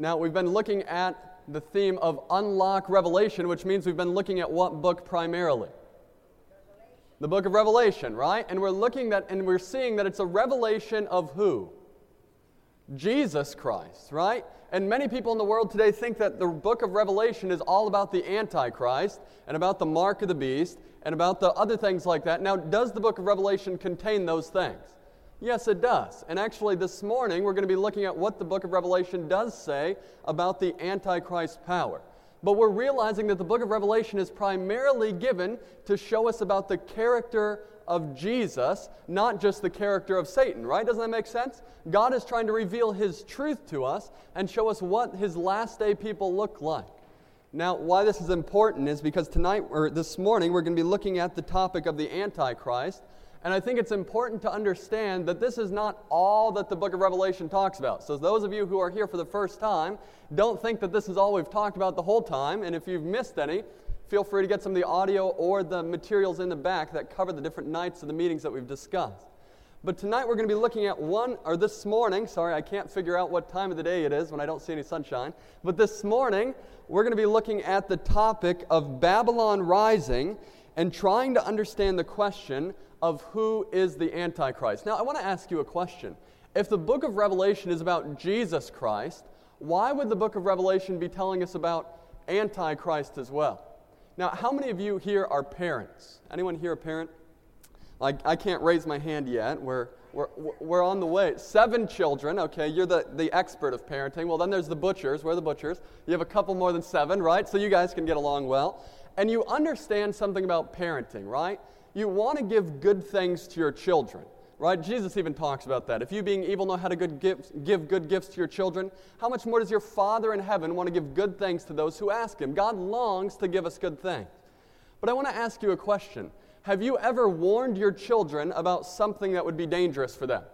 Now, we've been looking at the theme of unlock revelation, which means we've been looking at what book primarily? The book of Revelation, right? And we're looking that and we're seeing that it's a revelation of who? Jesus Christ, right? And many people in the world today think that the book of Revelation is all about the Antichrist and about the mark of the beast and about the other things like that. Now, does the book of Revelation contain those things? Yes, it does. And actually, this morning, we're going to be looking at what the book of Revelation does say about the Antichrist power. But we're realizing that the book of Revelation is primarily given to show us about the character of Jesus, not just the character of Satan, right? Doesn't that make sense? God is trying to reveal his truth to us and show us what his last day people look like. Now, why this is important is because tonight or this morning we're going to be looking at the topic of the Antichrist. And I think it's important to understand that this is not all that the book of Revelation talks about. So, those of you who are here for the first time, don't think that this is all we've talked about the whole time. And if you've missed any, feel free to get some of the audio or the materials in the back that cover the different nights of the meetings that we've discussed. But tonight we're going to be looking at one, or this morning, sorry, I can't figure out what time of the day it is when I don't see any sunshine. But this morning, we're going to be looking at the topic of Babylon rising and trying to understand the question of who is the Antichrist. Now, I want to ask you a question. If the book of Revelation is about Jesus Christ, why would the book of Revelation be telling us about Antichrist as well? Now, how many of you here are parents? Anyone here a parent? Like, I can't raise my hand yet. We're, we're, we're on the way. Seven children, okay, you're the, the expert of parenting. Well, then there's the butchers. We're the butchers. You have a couple more than seven, right? So you guys can get along well. And you understand something about parenting, right? You want to give good things to your children, right? Jesus even talks about that. If you, being evil, know how to good gifts, give good gifts to your children, how much more does your Father in heaven want to give good things to those who ask Him? God longs to give us good things. But I want to ask you a question. Have you ever warned your children about something that would be dangerous for them?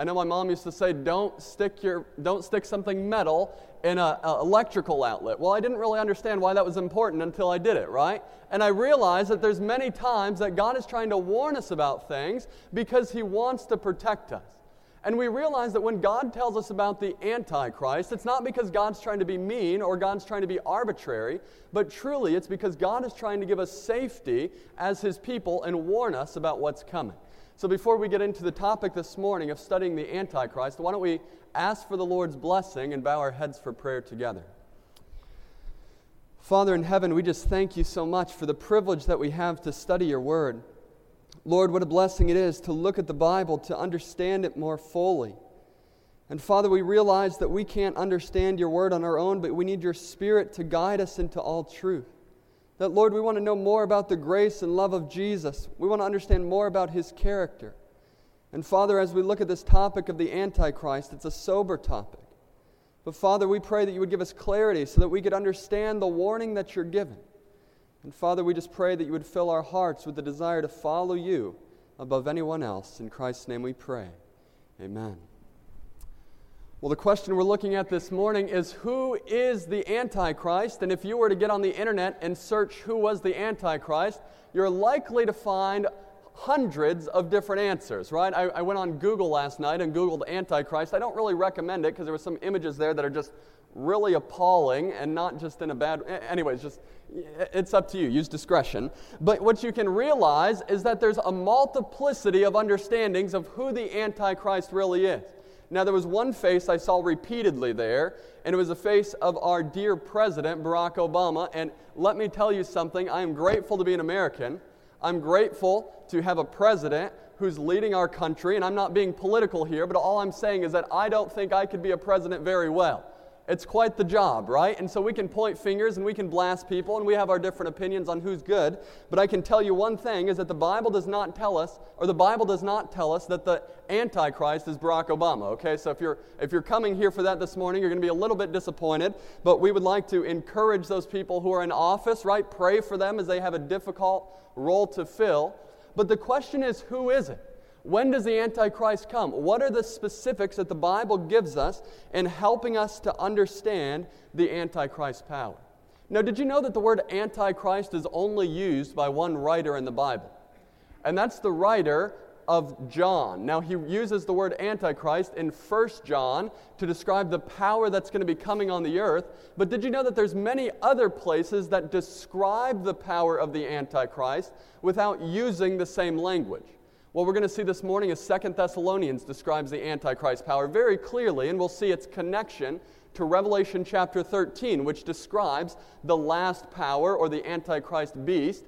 I know my mom used to say, "Don't stick your, don't stick something metal in an electrical outlet." Well, I didn't really understand why that was important until I did it, right? And I realized that there's many times that God is trying to warn us about things because He wants to protect us. And we realize that when God tells us about the Antichrist, it's not because God's trying to be mean or God's trying to be arbitrary, but truly it's because God is trying to give us safety as His people and warn us about what's coming. So before we get into the topic this morning of studying the Antichrist, why don't we ask for the Lord's blessing and bow our heads for prayer together? Father in heaven, we just thank you so much for the privilege that we have to study your word. Lord, what a blessing it is to look at the Bible, to understand it more fully. And Father, we realize that we can't understand your word on our own, but we need your spirit to guide us into all truth. That, Lord, we want to know more about the grace and love of Jesus. We want to understand more about his character. And Father, as we look at this topic of the Antichrist, it's a sober topic. But Father, we pray that you would give us clarity so that we could understand the warning that you're given. And Father, we just pray that you would fill our hearts with the desire to follow you above anyone else. In Christ's name we pray. Amen. Well, the question we're looking at this morning is who is the Antichrist? And if you were to get on the internet and search who was the Antichrist, you're likely to find hundreds of different answers, right? I, I went on Google last night and Googled Antichrist. I don't really recommend it because there were some images there that are just really appalling and not just in a bad anyways just it's up to you use discretion but what you can realize is that there's a multiplicity of understandings of who the antichrist really is now there was one face i saw repeatedly there and it was the face of our dear president barack obama. And let me tell you something. I am grateful to be an american. I'm grateful to have a president who's leading our country and i'm not being political here but all i'm saying is that i don't think i could be a president very well it's quite the job, right? And so we can point fingers and we can blast people and we have our different opinions on who's good. But I can tell you one thing is that the Bible does not tell us, or the Bible does not tell us that the Antichrist is Barack Obama, okay? So if you're, if you're coming here for that this morning, you're going to be a little bit disappointed. But we would like to encourage those people who are in office, right? Pray for them as they have a difficult role to fill. But the question is, who is it? When does the Antichrist come? What are the specifics that the Bible gives us in helping us to understand the Antichrist power? Now, did you know that the word Antichrist is only used by one writer in the Bible? And that's the writer of John. Now, he uses the word Antichrist in 1 John to describe the power that's going to be coming on the earth. But did you know that there's many other places that describe the power of the Antichrist without using the same language? What we're going to see this morning is Second Thessalonians describes the Antichrist power very clearly, and we'll see its connection to Revelation chapter 13, which describes the last power or the Antichrist beast.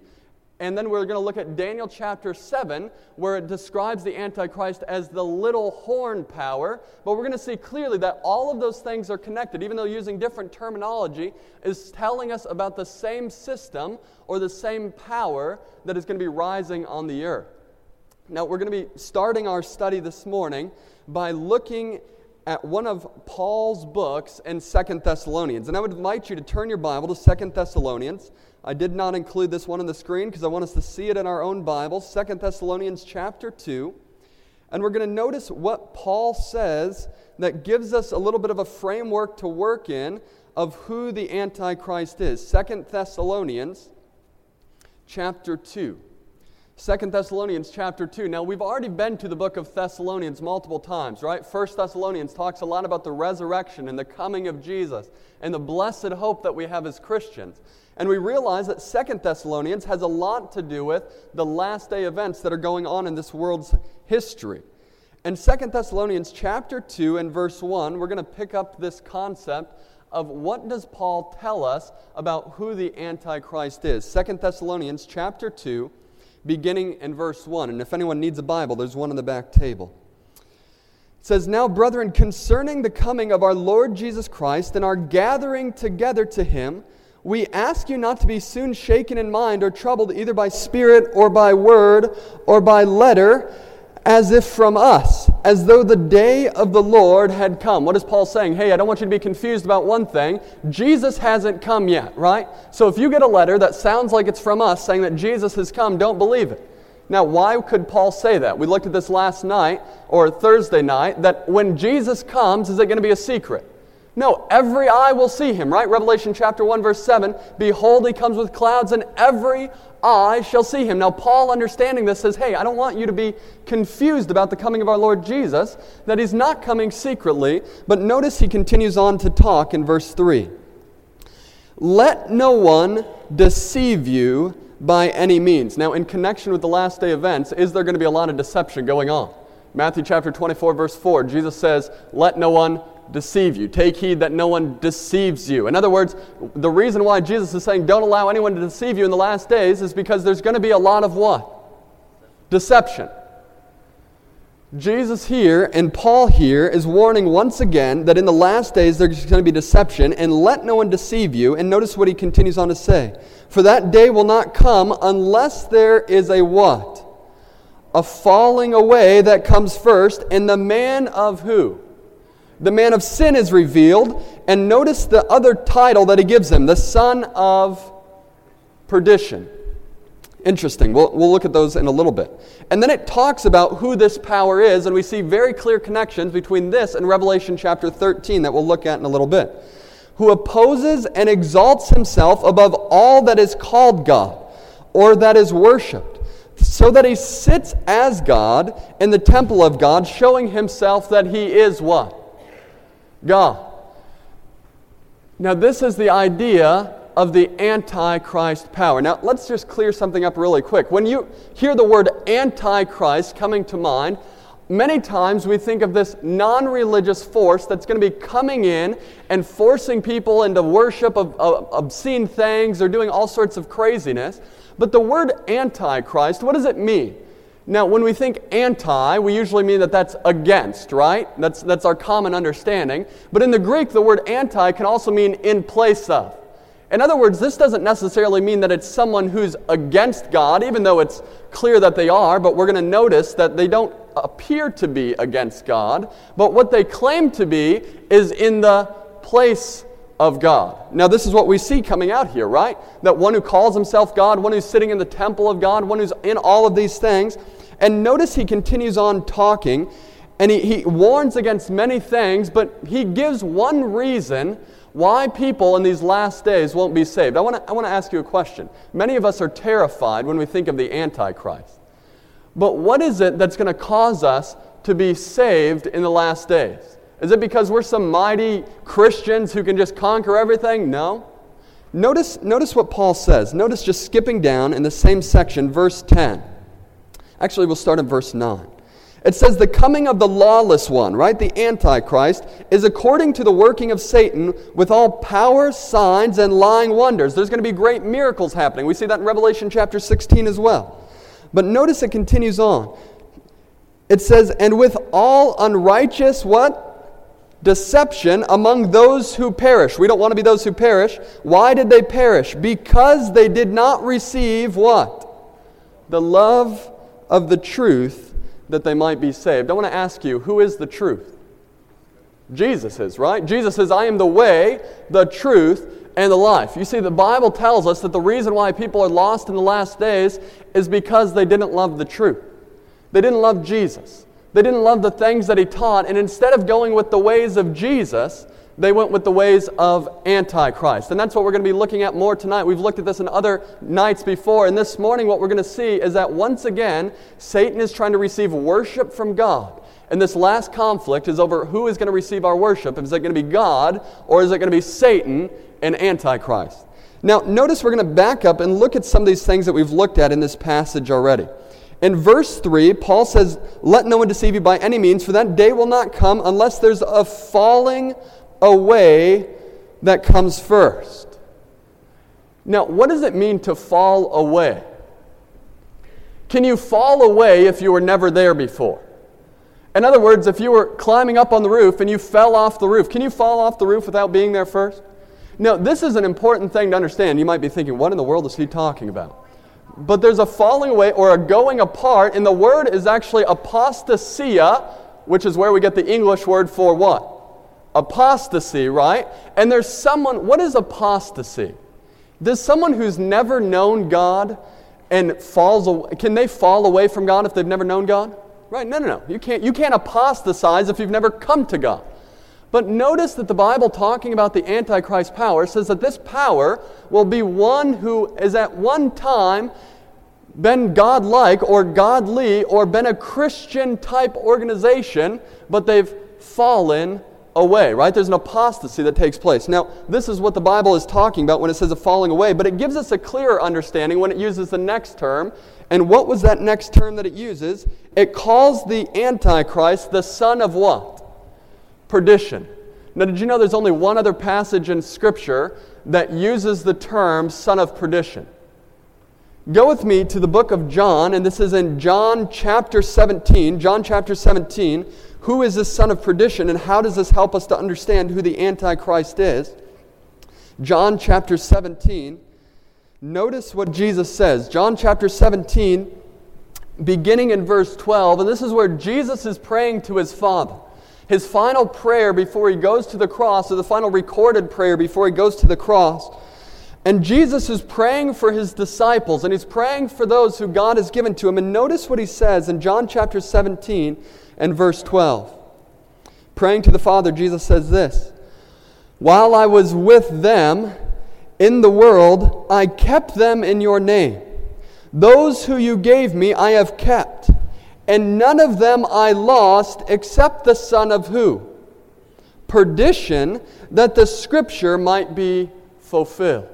And then we're going to look at Daniel chapter 7, where it describes the Antichrist as the little horn power. But we're going to see clearly that all of those things are connected, even though using different terminology, is telling us about the same system or the same power that is going to be rising on the earth. Now, we're going to be starting our study this morning by looking at one of Paul's books in Second Thessalonians. And I would invite you to turn your Bible to Second Thessalonians. I did not include this one on the screen because I want us to see it in our own Bible. Second Thessalonians chapter 2. And we're going to notice what Paul says that gives us a little bit of a framework to work in of who the Antichrist is. Second Thessalonians chapter 2. Second Thessalonians chapter 2. Now, we've already been to the book of Thessalonians multiple times, right? First Thessalonians talks a lot about the resurrection and the coming of Jesus and the blessed hope that we have as Christians. And we realize that Second Thessalonians has a lot to do with the last day events that are going on in this world's history. In Second Thessalonians chapter 2 and verse 1, we're going to pick up this concept of what does Paul tell us about who the Antichrist is. Second Thessalonians chapter 2 beginning in verse 1. And if anyone needs a Bible, there's one on the back table. It says, Now, brethren, concerning the coming of our Lord Jesus Christ and our gathering together to him, we ask you not to be soon shaken in mind or troubled either by spirit or by word or by letter as if from us, as though the day of the Lord had come. What is Paul saying? Hey, I don't want you to be confused about one thing. Jesus hasn't come yet, right? So if you get a letter that sounds like it's from us saying that Jesus has come, don't believe it. Now, why could Paul say that? We looked at this last night or Thursday night that when Jesus comes, is it going to be a secret? No, every eye will see him, right? Revelation chapter 1, verse 7 Behold, he comes with clouds, and every eye shall see him. Now, Paul, understanding this, says, Hey, I don't want you to be confused about the coming of our Lord Jesus, that he's not coming secretly. But notice he continues on to talk in verse 3. Let no one deceive you by any means. Now, in connection with the last day events, is there going to be a lot of deception going on? Matthew chapter 24, verse 4, Jesus says, Let no one deceive you. Take heed that no one deceives you. In other words, the reason why Jesus is saying don't allow anyone to deceive you in the last days is because there's going to be a lot of what? Deception. Jesus here and Paul here is warning once again that in the last days there's going to be deception and let no one deceive you. And notice what he continues on to say. For that day will not come unless there is a what? A falling away that comes first, and the man of who? The man of sin is revealed. And notice the other title that he gives him the son of perdition. Interesting. We'll, we'll look at those in a little bit. And then it talks about who this power is, and we see very clear connections between this and Revelation chapter 13 that we'll look at in a little bit. Who opposes and exalts himself above all that is called God or that is worshiped, so that he sits as God in the temple of God, showing himself that he is what? God. Now, this is the idea of the Antichrist power. Now, let's just clear something up really quick. When you hear the word Antichrist coming to mind, many times we think of this non religious force that's going to be coming in and forcing people into worship of, of, obscene things or doing all sorts of craziness. But the word Antichrist, what does it mean? Now, when we think anti, we usually mean that that's against, right? That's, that's our common understanding. But in the Greek, the word anti can also mean in place of. In other words, this doesn't necessarily mean that it's someone who's against God, even though it's clear that they are, but we're going to notice that they don't appear to be against God. But what they claim to be is in the place of God. Now, this is what we see coming out here, right? That one who calls himself God, one who's sitting in the temple of God, one who's in all of these things. And notice he continues on talking, and he, he warns against many things, but he gives one reason why people in these last days won't be saved. I want to I wanna ask you a question. Many of us are terrified when we think of the Antichrist. But what is it that's going to cause us to be saved in the last days? Is it because we're some mighty Christians who can just conquer everything? No. Notice, notice what Paul says. Notice just skipping down in the same section, verse 10. Actually, we'll start in verse 9. It says, The coming of the lawless one, right? The Antichrist, is according to the working of Satan with all power, signs, and lying wonders. There's going to be great miracles happening. We see that in Revelation chapter 16 as well. But notice it continues on. It says, And with all unrighteous what? Deception among those who perish. We don't want to be those who perish. Why did they perish? Because they did not receive what? The love of the truth that they might be saved. I want to ask you, who is the truth? Jesus is, right? Jesus says, I am the way, the truth, and the life. You see, the Bible tells us that the reason why people are lost in the last days is because they didn't love the truth. They didn't love Jesus. They didn't love the things that he taught, and instead of going with the ways of Jesus, they went with the ways of Antichrist. And that's what we're going to be looking at more tonight. We've looked at this in other nights before. And this morning, what we're going to see is that once again, Satan is trying to receive worship from God. And this last conflict is over who is going to receive our worship. Is it going to be God or is it going to be Satan and Antichrist? Now, notice we're going to back up and look at some of these things that we've looked at in this passage already. In verse 3, Paul says, Let no one deceive you by any means, for that day will not come unless there's a falling away that comes first. Now, what does it mean to fall away? Can you fall away if you were never there before? In other words, if you were climbing up on the roof and you fell off the roof, can you fall off the roof without being there first? Now, this is an important thing to understand. You might be thinking, what in the world is he talking about? But there's a falling away or a going apart, and the word is actually apostasia, which is where we get the English word for what? apostasy, right? And there's someone, what is apostasy? Does someone who's never known God and falls away, can they fall away from God if they've never known God? Right? No, no, no. You can't, you can't apostatize if you've never come to God. But notice that the Bible, talking about the Antichrist power, says that this power will be one who is at one time been godlike or godly or been a Christian type organization, but they've fallen away, right? There's an apostasy that takes place. Now, this is what the Bible is talking about when it says a falling away, but it gives us a clearer understanding when it uses the next term. And what was that next term that it uses? It calls the Antichrist the son of what? Perdition. Now, did you know there's only one other passage in Scripture that uses the term son of perdition? Go with me to the book of John, and this is in John chapter 17. John chapter 17 who is this son of perdition, and how does this help us to understand who the Antichrist is? John chapter 17. Notice what Jesus says. John chapter 17, beginning in verse 12, and this is where Jesus is praying to his Father. His final prayer before he goes to the cross, or the final recorded prayer before he goes to the cross. And Jesus is praying for his disciples, and he's praying for those who God has given to him. And notice what he says in John chapter 17, and verse 12. Praying to the Father, Jesus says this While I was with them in the world, I kept them in your name. Those who you gave me, I have kept, and none of them I lost except the son of who? Perdition, that the scripture might be fulfilled.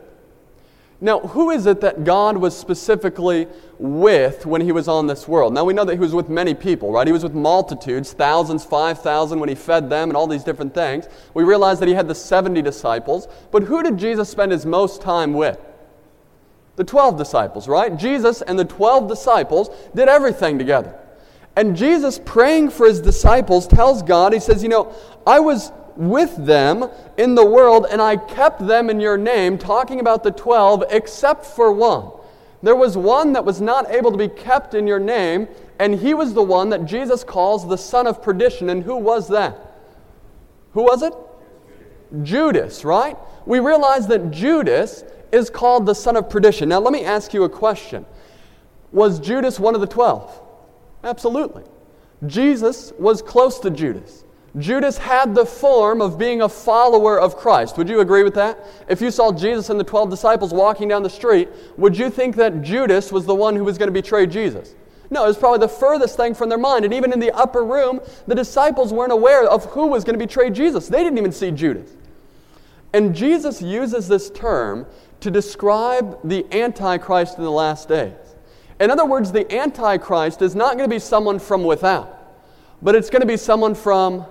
Now, who is it that God was specifically with when he was on this world? Now, we know that he was with many people, right? He was with multitudes, thousands, 5,000 when he fed them and all these different things. We realize that he had the 70 disciples. But who did Jesus spend his most time with? The 12 disciples, right? Jesus and the 12 disciples did everything together. And Jesus, praying for his disciples, tells God, He says, You know, I was with them in the world, and I kept them in your name, talking about the twelve, except for one. There was one that was not able to be kept in your name, and he was the one that Jesus calls the son of perdition. And who was that? Who was it? Judas, right? We realize that Judas is called the son of perdition. Now, let me ask you a question Was Judas one of the twelve? Absolutely. Jesus was close to Judas. Judas had the form of being a follower of Christ. Would you agree with that? If you saw Jesus and the 12 disciples walking down the street, would you think that Judas was the one who was going to betray Jesus? No, it was probably the furthest thing from their mind. And even in the upper room, the disciples weren't aware of who was going to betray Jesus. They didn't even see Judas. And Jesus uses this term to describe the Antichrist in the last days. In other words, the Antichrist is not going to be someone from without, but it's going to be someone from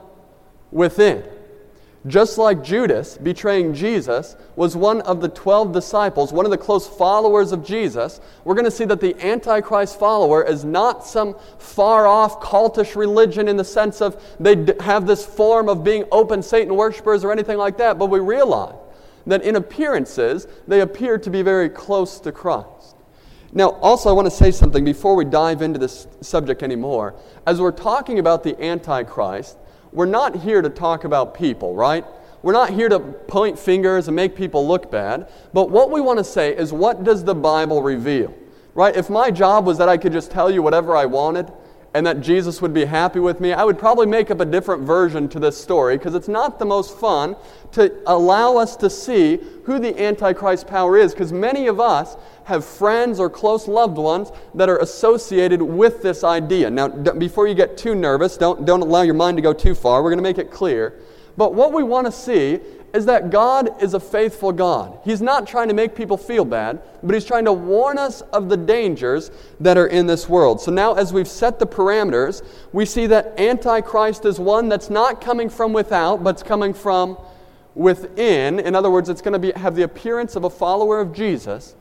within. Just like Judas betraying Jesus was one of the 12 disciples, one of the close followers of Jesus, we're going to see that the Antichrist follower is not some far off cultish religion in the sense of they have this form of being open Satan worshippers or anything like that, but we realize that in appearances, they appear to be very close to Christ. Now, also, I want to say something before we dive into this subject anymore. As we're talking about the Antichrist, we're not here to talk about people, right? We're not here to point fingers and make people look bad. But what we want to say is what does the Bible reveal? Right? If my job was that I could just tell you whatever I wanted, and that Jesus would be happy with me, I would probably make up a different version to this story because it's not the most fun to allow us to see who the Antichrist power is because many of us have friends or close loved ones that are associated with this idea. Now, d- before you get too nervous, don't, don't allow your mind to go too far. We're going to make it clear. But what we want to see is that God is a faithful God. He's not trying to make people feel bad, but He's trying to warn us of the dangers that are in this world. So now, as we've set the parameters, we see that Antichrist is one that's not coming from without, but it's coming from within. In other words, it's going to be, have the appearance of a follower of Jesus.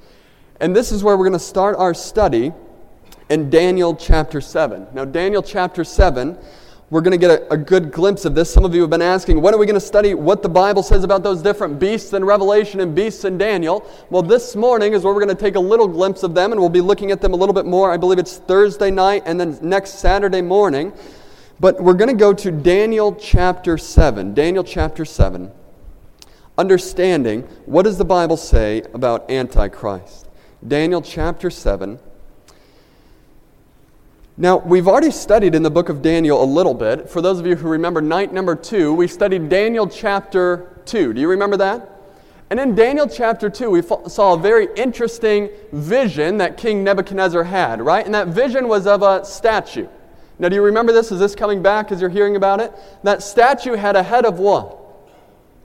And this is where we're going to start our study in Daniel chapter 7. Now, Daniel chapter 7 we're going to get a, a, good glimpse of this. Some of you have been asking, when are we going to study what the Bible says about those different beasts in Revelation and beasts in Daniel? Well, this morning is where we're going to take a little glimpse of them, and we'll be looking at them a little bit more. I believe it's Thursday night and then next Saturday morning. But we're going to go to Daniel chapter 7. Daniel chapter 7. Understanding what does the Bible say about Antichrist? Daniel chapter 7 now, we've already studied in the book of Daniel a little bit. For those of you who remember night number two, we studied Daniel chapter 2. Do you remember that? And in Daniel chapter 2, we saw a very interesting vision that King Nebuchadnezzar had, right? And that vision was of a statue. Now, do you remember this? Is this coming back as you're hearing about it? That statue had a head of what?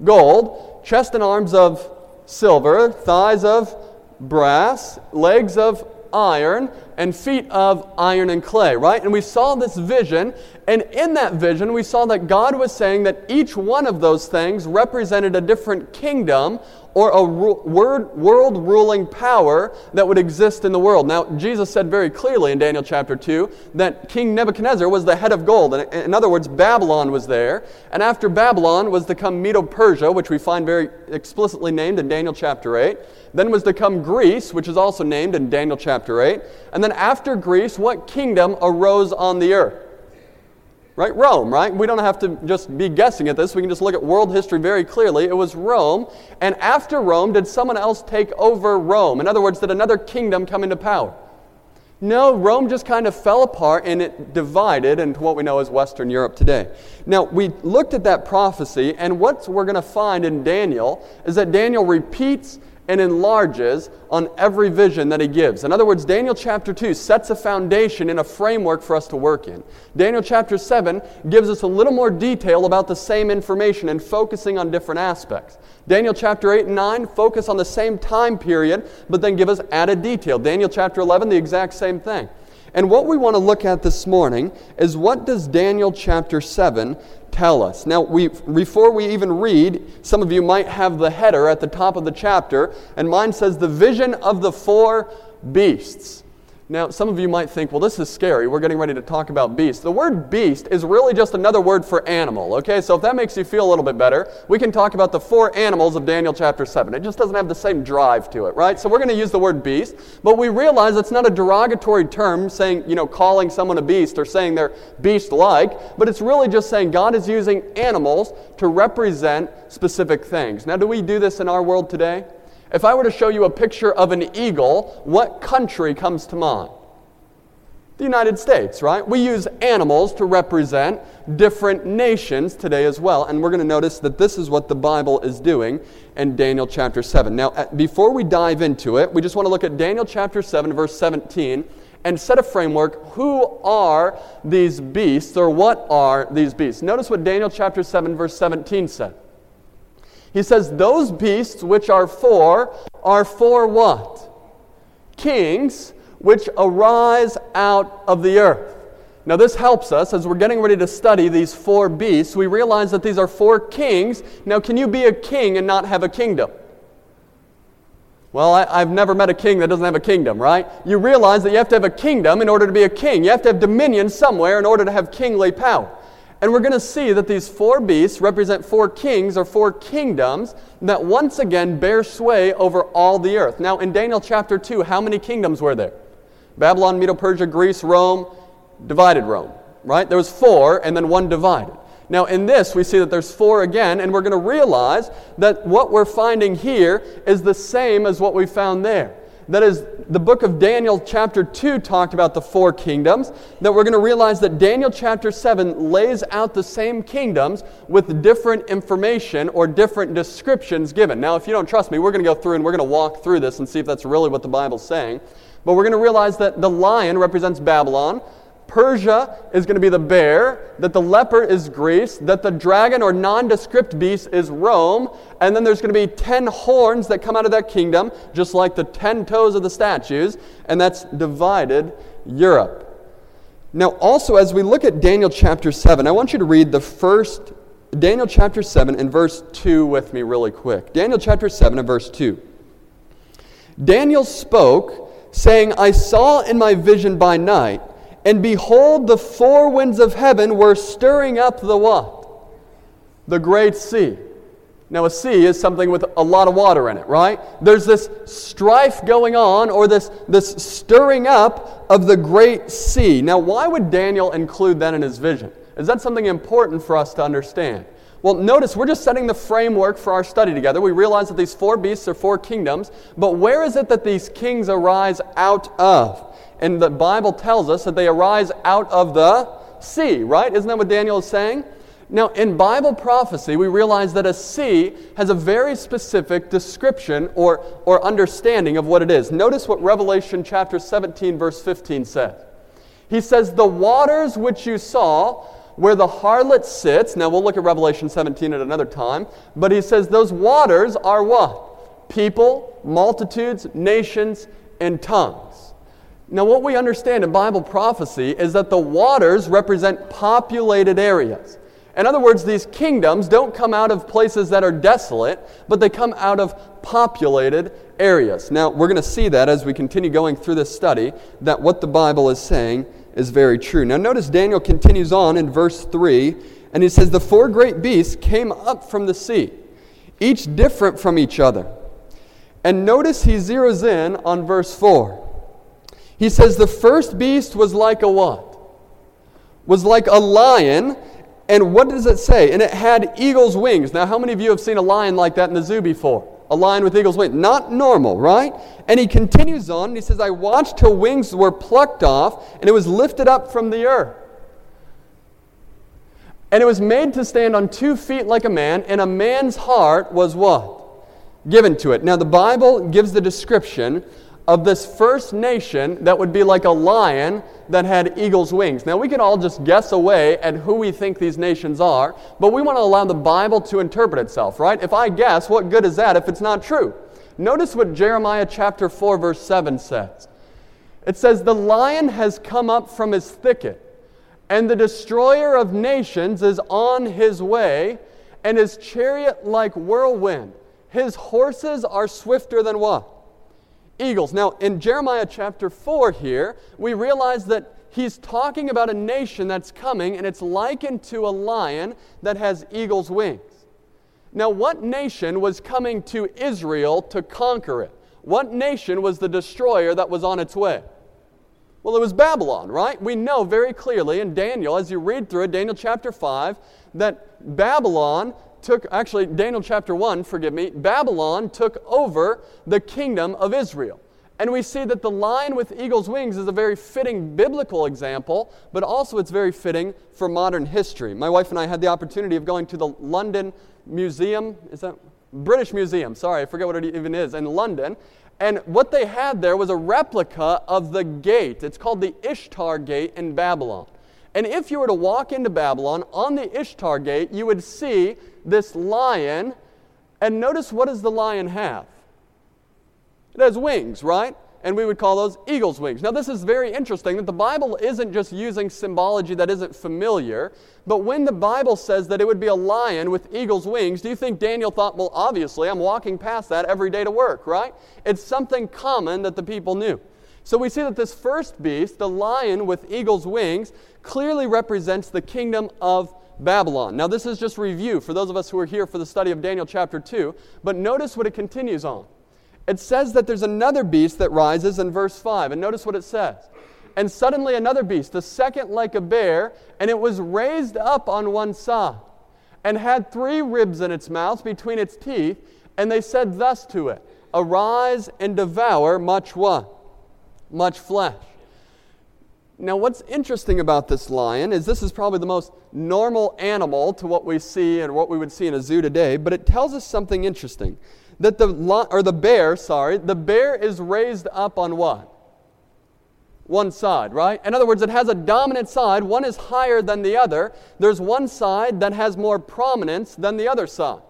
Gold, chest and arms of silver, thighs of brass, legs of iron, and feet of iron and clay, right? And we saw this vision, and in that vision, we saw that God was saying that each one of those things represented a different kingdom or a world ruling power that would exist in the world. Now, Jesus said very clearly in Daniel chapter 2 that King Nebuchadnezzar was the head of gold. In other words, Babylon was there. And after Babylon was to come Medo Persia, which we find very explicitly named in Daniel chapter 8. Then was to come Greece, which is also named in Daniel chapter 8. And then after Greece, what kingdom arose on the earth? Right? Rome, right? We don't have to just be guessing at this. We can just look at world history very clearly. It was Rome. And after Rome, did someone else take over Rome? In other words, did another kingdom come into power? No, Rome just kind of fell apart and it divided into what we know as Western Europe today. Now, we looked at that prophecy, and what we're going to find in Daniel is that Daniel repeats and enlarges on every vision that he gives. In other words, Daniel chapter 2 sets a foundation and a framework for us to work in. Daniel chapter 7 gives us a little more detail about the same information and focusing on different aspects. Daniel chapter 8 and 9 focus on the same time period, but then give us added detail. Daniel chapter 11, the exact same thing. And what we want to look at this morning is what does Daniel chapter 7 tell us. Now, we, before we even read, some of you might have the header at the top of the chapter, and mine says, The vision of the four beasts. Now, some of you might think, well, this is scary. We're getting ready to talk about beast. The word beast is really just another word for animal, okay? So if that makes you feel a little bit better, we can talk about the four animals of Daniel chapter 7. It just doesn't have the same drive to it, right? So we're going to use the word beast, but we realize it's not a derogatory term saying, you know, calling someone a beast or saying they're beast like, but it's really just saying God is using animals to represent specific things. Now, do we do this in our world today? If I were to show you a picture of an eagle, what country comes to mind? The United States, right? We use animals to represent different nations today as well. And we're going to notice that this is what the Bible is doing in Daniel chapter 7. Now, before we dive into it, we just want to look at Daniel chapter 7, verse 17. and set a framework. Who are these beasts, or what are these beasts? Notice what Daniel chapter 7, verse 17 said. He says, Those beasts which are for are for what? Kings which arise out of the earth. Now, this helps us as we're getting ready to study these four beasts. We realize that these are four kings. Now, can you be a king and not have a kingdom? Well, I, have never met a king that doesn't have a kingdom, right? You realize that you have to have a kingdom in order to be a king. You have to have dominion somewhere in order to have kingly power. And we're going to see that these four beasts represent four kings or four kingdoms that once again bear sway over all the earth. Now, in Daniel chapter 2, how many kingdoms were there? Babylon, Medo Persia, Greece, Rome, divided Rome, right? There was four and then one divided. Now, in this, we see that there's four again, and we're going to realize that what we're finding here is the same as what we found there. That is, the book of Daniel, chapter 2, talked about the four kingdoms. That we're going to realize that Daniel, chapter 7, lays out the same kingdoms with different information or different descriptions given. Now, if you don't trust me, we're going to go through and we're going to walk through this and see if that's really what the Bible's saying. But we're going to realize that the lion represents Babylon, Persia is going to be the bear, that the leopard is Greece, that the dragon or nondescript beast is Rome, and then there's going to be ten horns that come out of that kingdom, just like the ten toes of the statues, and that's divided Europe. Now, also, as we look at Daniel chapter 7, I want you to read the first, Daniel chapter 7 and verse 2 with me really quick. Daniel chapter 7 and verse 2. Daniel spoke, saying, I saw in my vision by night and behold, the four winds of heaven were stirring up the what? The great sea. Now, a sea is something with a lot of water in it, right? There's this strife going on, or this, this stirring up of the great sea. Now, why would Daniel include that in his vision? Is that something important for us to understand? Well, notice we're just setting the framework for our study together. We realize that these four beasts are four kingdoms, but where is it that these kings arise out of? And the Bible tells us that they arise out of the sea, right? Isn't that what Daniel is saying? Now, in Bible prophecy, we realize that a sea has a very specific description or, or understanding of what it is. Notice what Revelation chapter 17, verse 15 says. He says, The waters which you saw, where the harlot sits, now we'll look at Revelation 17 at another time, but he says, Those waters are what? People, multitudes, nations, and tongues. Now, what we understand in Bible prophecy is that the waters represent populated areas. In other words, these kingdoms don't come out of places that are desolate, but they come out of populated areas. Now, we're going to see that as we continue going through this study, that what the Bible is saying is very true. Now, notice Daniel continues on in verse 3, and he says, The four great beasts came up from the sea, each different from each other. And notice he zeroes in on verse 4. He says the first beast was like a what? Was like a lion. And what does it say? And it had eagle's wings. Now, how many of you have seen a lion like that in the zoo before? A lion with eagle's wings. Not normal, right? And he continues on and he says, I watched till wings were plucked off and it was lifted up from the earth. And it was made to stand on two feet like a man, and a man's heart was what? Given to it. Now, the Bible gives the description of this first nation that would be like a lion that had eagle's wings. Now, we can all just guess away at who we think these nations are, but we want to allow the Bible to interpret itself, right? If I guess, what good is that if it's not true? Notice what Jeremiah chapter 4, verse 7 says. It says, The lion has come up from his thicket, and the destroyer of nations is on his way, and his chariot like whirlwind. His horses are swifter than what? Eagles. Now, in Jeremiah chapter 4 here, we realize that he's talking about a nation that's coming, and it's likened to a lion that has eagle's wings. Now, what nation was coming to Israel to conquer it? What nation was the destroyer that was on its way? Well, it was Babylon, right? We know very clearly in Daniel, as you read through it, Daniel chapter 5, that Babylon took, actually, Daniel chapter 1, forgive me, Babylon took over the kingdom of Israel. And we see that the lion with eagle's wings is a very fitting biblical example, but also it's very fitting for modern history. My wife and I had the opportunity of going to the London Museum, is that British Museum, sorry, I forget what it even is, in London. And what they had there was a replica of the gate. It's called the Ishtar Gate in Babylon. And if you were to walk into Babylon on the Ishtar Gate, you would see this lion. And notice what does the lion have? It has wings, right? and we would call those eagle's wings. Now, this is very interesting that the Bible isn't just using symbology that isn't familiar, but when the Bible says that it would be a lion with eagle's wings, do you think Daniel thought, well, obviously, I'm walking past that every day to work, right? It's something common that the people knew. So we see that this first beast, the lion with eagle's wings, clearly represents the kingdom of Babylon. Now, this is just review for those of us who are here for the study of Daniel chapter 2, but notice what it continues on it says that there's another beast that rises in verse 5. And notice what it says. And suddenly another beast, the second like a bear, and it was raised up on one side, and had three ribs in its mouth between its teeth. And they said thus to it Arise and devour much what? Much flesh. Now, what's interesting about this lion is this is probably the most normal animal to what we see and what we would see in a zoo today, but it tells us something interesting that the, lion, or the bear, sorry, the bear is raised up on what? One side, right? In other words, it has a dominant side. One is higher than the other. There's one side that has more prominence than the other side.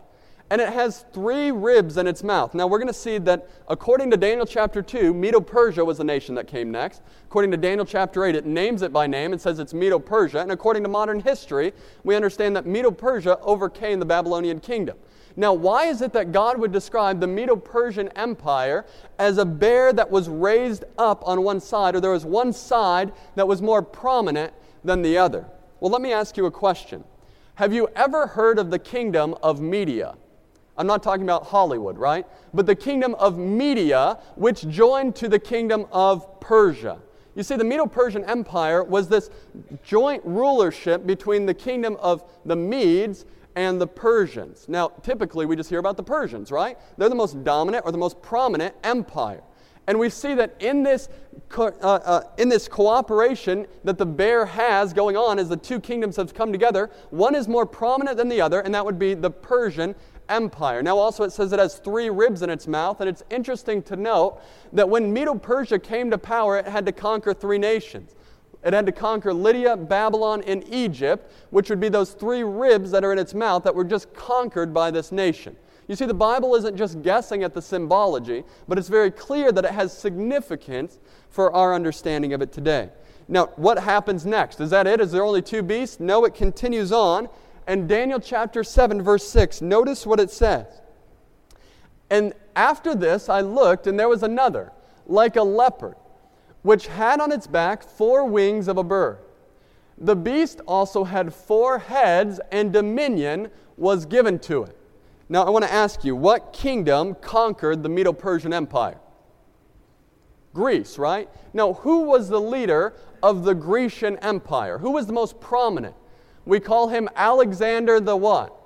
And it has three ribs in its mouth. Now, we're going to see that according to Daniel chapter 2, Medo Persia was the nation that came next. According to Daniel chapter 8, it names it by name and says it's Medo Persia. And according to modern history, we understand that Medo Persia overcame the Babylonian kingdom. Now, why is it that God would describe the Medo Persian Empire as a bear that was raised up on one side, or there was one side that was more prominent than the other? Well, let me ask you a question. Have you ever heard of the kingdom of Media? I'm not talking about Hollywood, right? But the kingdom of Media, which joined to the kingdom of Persia. You see, the Medo Persian Empire was this joint rulership between the kingdom of the Medes and the Persians. Now, typically we just hear about the Persians, right? They're the most dominant or the most prominent empire. And we see that in this, uh, uh, in this cooperation that the bear has going on as the two kingdoms have come together, one is more prominent than the other, and that would be the Persian Empire. Now, also, it says it has three ribs in its mouth, and it's interesting to note that when Medo Persia came to power, it had to conquer three nations. It had to conquer Lydia, Babylon, and Egypt, which would be those three ribs that are in its mouth that were just conquered by this nation. You see, the Bible isn't just guessing at the symbology, but it's very clear that it has significance for our understanding of it today. Now, what happens next? Is that it? Is there only two beasts? No, it continues on. And Daniel chapter 7, verse 6, notice what it says. And after this I looked, and there was another, like a leopard which had on its back four wings of a bird. The beast also had four heads, and dominion was given to it. Now, I want to ask you, what kingdom conquered the Medo Persian Empire? Greece, right? Now, who was the leader of the Grecian Empire? Who was the most prominent? We call him Alexander the what?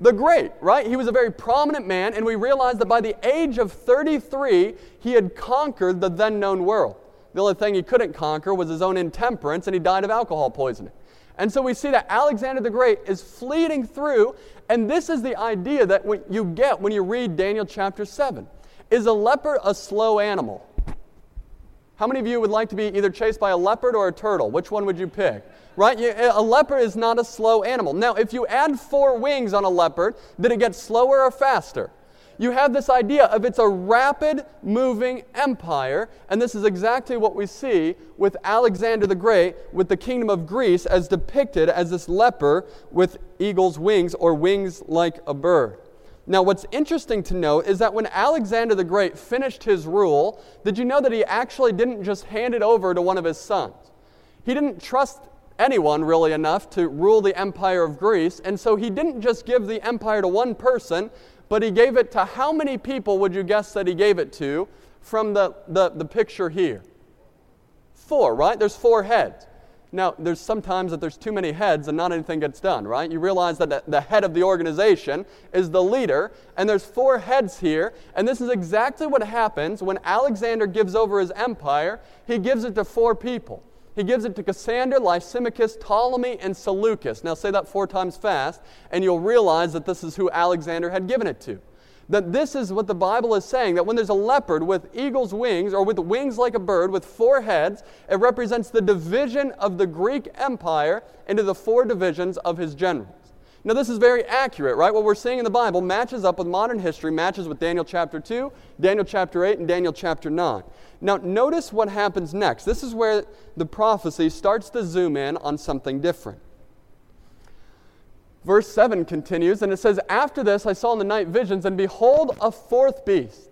The Great, right? He was a very prominent man, and we realize that by the age of 33, he had conquered the then known world. The only thing he couldn't conquer was his own intemperance, and he died of alcohol poisoning. And so we see that Alexander the Great is fleeting through, and this is the idea that you get when you read Daniel chapter 7. Is a leopard a slow animal? How many of you would like to be either chased by a leopard or a turtle? Which one would you pick? Right? Eh, a leopard is not a slow animal. Now, if you add four wings on a leopard, did it get slower or faster? you have this idea of it's a rapid moving empire, and this is exactly what we see with Alexander the Great, with the kingdom of Greece as depicted as this leper with eagle's wings or wings like a bird. Now, what's interesting to note is that when Alexander the Great finished his rule, did you know that he actually didn't just hand it over to one of his sons? He didn't trust anyone really enough to rule the empire of Greece, and so he didn't just give the empire to one person, but he gave it to how many people would you guess that he gave it to from the, the, the picture here? Four, right? There's four heads. Now, there's sometimes that there's too many heads and not anything gets done, right? You realize that the head of the organization is the leader, and there's four heads here, and this is exactly what happens when Alexander gives over his empire. He gives it to four people. He gives it to Cassander, Lysimachus, Ptolemy, and Seleucus. Now say that four times fast, and you'll realize that this is who Alexander had given it to. That this is what the Bible is saying that when there's a leopard with eagle's wings or with wings like a bird with four heads, it represents the division of the Greek Empire into the four divisions of his generals. Now, this is very accurate, right? What we're seeing in the Bible matches up with modern history, matches with Daniel chapter 2, Daniel chapter 8, and Daniel chapter 9. Now, notice what happens next. This is where the prophecy starts to zoom in on something different. Verse 7 continues, and it says, After this I saw in the night visions, and behold, a fourth beast,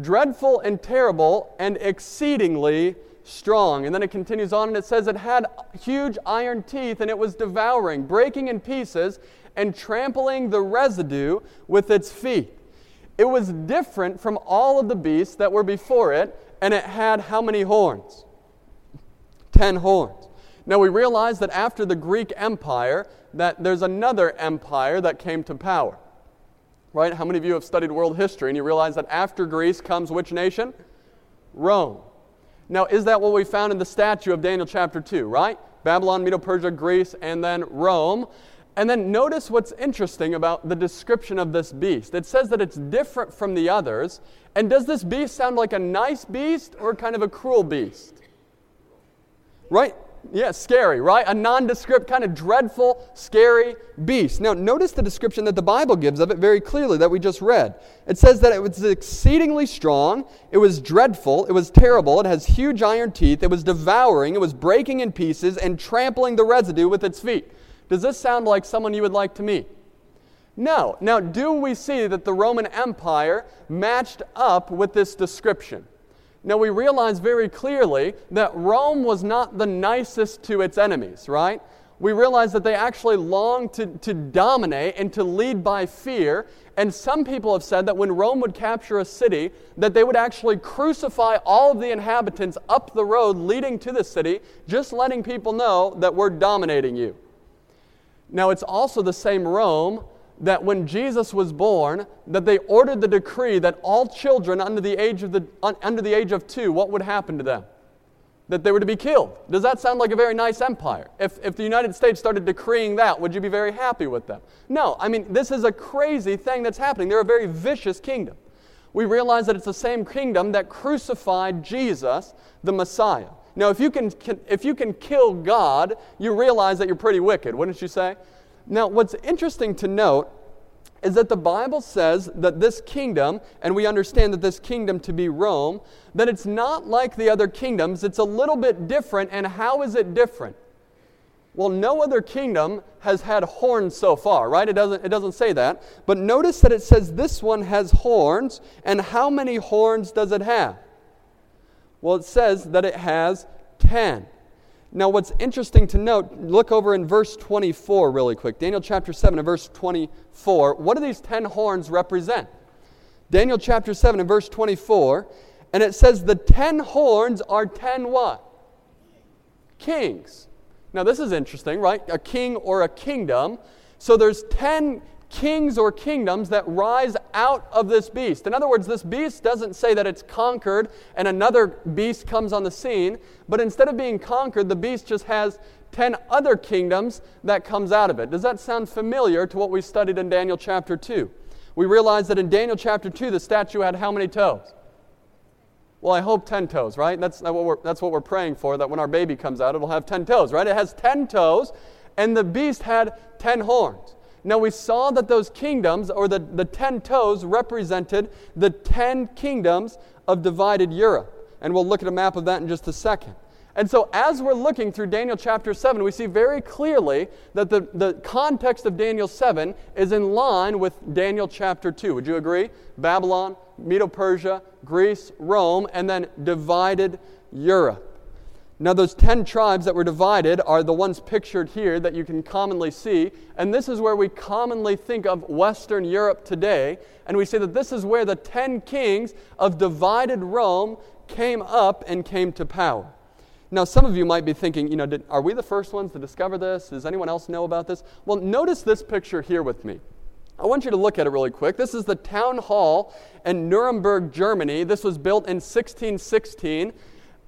dreadful and terrible, and exceedingly strong. And then it continues on, and it says, It had huge iron teeth, and it was devouring, breaking in pieces, and trampling the residue with its feet. It was different from all of the beasts that were before it, and it had how many horns? Ten horns. Now we realize that after the Greek Empire, that there's another empire that came to power. Right? How many of you have studied world history and you realize that after Greece comes which nation? Rome. Now, is that what we found in the statue of Daniel chapter 2, right? Babylon, Medo Persia, Greece, and then Rome. And then notice what's interesting about the description of this beast. It says that it's different from the others. And does this beast sound like a nice beast or kind of a cruel beast? Right? Yeah, scary, right? A nondescript, kind of dreadful, scary beast. Now, notice the description that the Bible gives of it very clearly that we just read. It says that it was exceedingly strong, it was dreadful, it was terrible, it has huge iron teeth, it was devouring, it was breaking in pieces, and trampling the residue with its feet. Does this sound like someone you would like to meet? No. Now, do we see that the Roman Empire matched up with this description? Now, we realize very clearly that Rome was not the nicest to its enemies, right? We realize that they actually longed to, to dominate and to lead by fear. And some people have said that when Rome would capture a city, that they would actually crucify all of the inhabitants up the road leading to the city, just letting people know that we're dominating you. Now, it's also the same Rome that when Jesus was born, that they ordered the decree that all children under the age of, the, under the age of two, what would happen to them? That they were to be killed. Does that sound like a very nice empire? If, if the United States started decreeing that, would you be very happy with them? No. I mean, this is a crazy thing that's happening. They're a very vicious kingdom. We realize that it's the same kingdom that crucified Jesus, the Messiah. Now, if you can, if you can kill God, you realize that you're pretty wicked, wouldn't you say? Now, what's interesting to note is that the Bible says that this kingdom, and we understand that this kingdom to be Rome, that it's not like the other kingdoms, it's a little bit different. And how is it different? Well, no other kingdom has had horns so far, right? It doesn't, it doesn't say that. But notice that it says this one has horns, and how many horns does it have? Well, it says that it has ten. Now, what's interesting to note, look over in verse 24 really quick. Daniel chapter 7 and verse 24. What do these 10 horns represent? Daniel chapter 7 and verse 24. And it says the 10 horns are 10 what? Kings. Now, this is interesting, right? A king or a kingdom. So there's 10 kings or kingdoms that rise out of this beast. In other words, this beast doesn't say that it's conquered and another beast comes on the scene, but instead of being conquered, the beast just has 10 other kingdoms that comes out of it. Does that sound familiar to what we studied in Daniel chapter 2? We realized that in Daniel chapter 2, the statue had how many toes? Well, I hope 10 toes, right? That's, what we're, that's what we're praying for, that when our baby comes out, it'll have 10 toes, right? It has 10 toes, and the beast had 10 horns. Now we saw that those kingdoms, or the, the ten toes, represented the ten kingdoms of divided Europe. And we'll look at a map of that in just a second. And so, as we're looking through Daniel chapter 7, we see very clearly that the, the context of Daniel 7 is in line with Daniel chapter 2. Would you agree? Babylon, Medo Persia, Greece, Rome, and then divided Europe. Now, those 10 tribes that were divided are the ones pictured here that you can commonly see. And this is where we commonly think of Western Europe today. And we say that this is where the 10 kings of divided Rome came up and came to power. Now, some of you might be thinking, you know, did, are we the first ones to discover this? Does anyone else know about this? Well, notice this picture here with me. I want you to look at it really quick. This is the town hall in Nuremberg, Germany. This was built in 1616.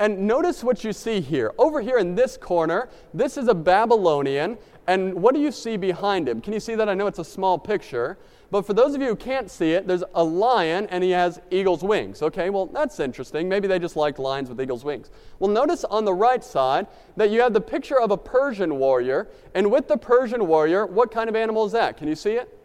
And notice what you see here. Over here in this corner, this is a Babylonian. And what do you see behind him? Can you see that? I know it's a small picture. But for those of you who can't see it, there's a lion and he has eagle's wings. Okay, well, that's interesting. Maybe they just like lions with eagle's wings. Well, notice on the right side that you have the picture of a Persian warrior. And with the Persian warrior, what kind of animal is that? Can you see it?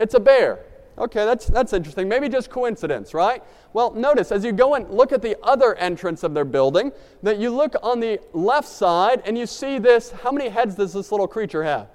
It's a bear. Okay, that's, that's interesting. Maybe just coincidence, right? Well, notice as you go and look at the other entrance of their building, that you look on the left side and you see this. How many heads does this little creature have?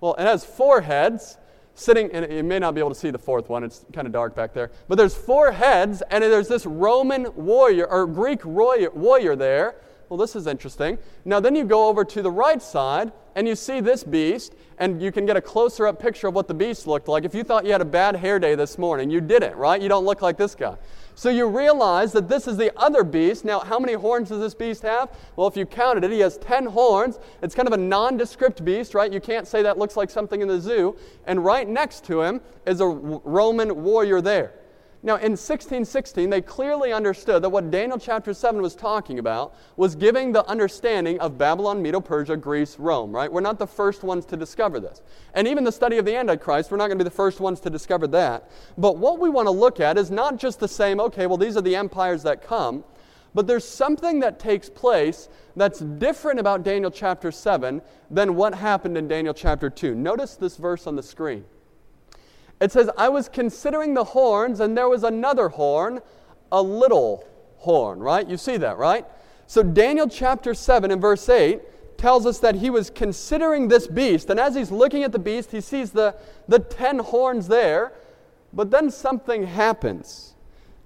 Well, it has four heads sitting, and you may not be able to see the fourth one, it's kind of dark back there. But there's four heads, and there's this Roman warrior, or Greek warrior, warrior there. Well, this is interesting. Now, then you go over to the right side, and you see this beast, and you can get a closer up picture of what the beast looked like. If you thought you had a bad hair day this morning, you didn't, right? You don't look like this guy. So you realize that this is the other beast. Now, how many horns does this beast have? Well, if you counted it, he has 10 horns. It's kind of a nondescript beast, right? You can't say that looks like something in the zoo. And right next to him is a Roman warrior there. Now, in 1616, they clearly understood that what Daniel chapter 7 was talking about was giving the understanding of Babylon, Medo Persia, Greece, Rome, right? We're not the first ones to discover this. And even the study of the Antichrist, we're not going to be the first ones to discover that. But what we want to look at is not just the same, okay, well, these are the empires that come, but there's something that takes place that's different about Daniel chapter 7 than what happened in Daniel chapter 2. Notice this verse on the screen. It says, I was considering the horns, and there was another horn, a little horn, right? You see that, right? So, Daniel chapter 7 and verse 8 tells us that he was considering this beast. And as he's looking at the beast, he sees the, the 10 horns there. But then something happens.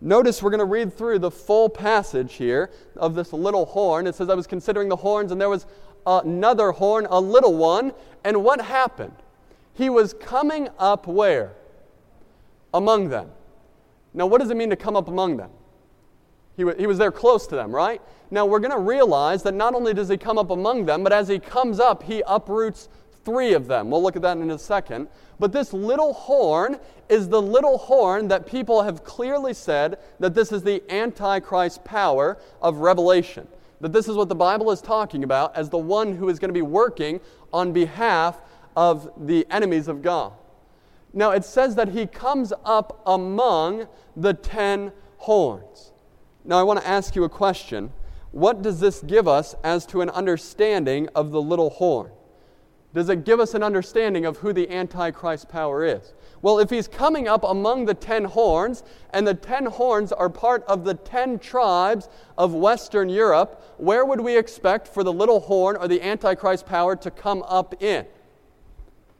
Notice we're going to read through the full passage here of this little horn. It says, I was considering the horns, and there was another horn, a little one. And what happened? He was coming up where? Among them. Now, what does it mean to come up among them? He, w- he was there close to them, right? Now, we're going to realize that not only does he come up among them, but as he comes up, he uproots three of them. We'll look at that in a second. But this little horn is the little horn that people have clearly said that this is the Antichrist power of Revelation. That this is what the Bible is talking about as the one who is going to be working on behalf of the enemies of God. Now it says that he comes up among the ten horns. Now I want to ask you a question. What does this give us as to an understanding of the little horn? Does it give us an understanding of who the Antichrist power is? Well, if he's coming up among the ten horns, and the ten horns are part of the ten tribes of Western Europe, where would we expect for the little horn or the Antichrist power to come up in?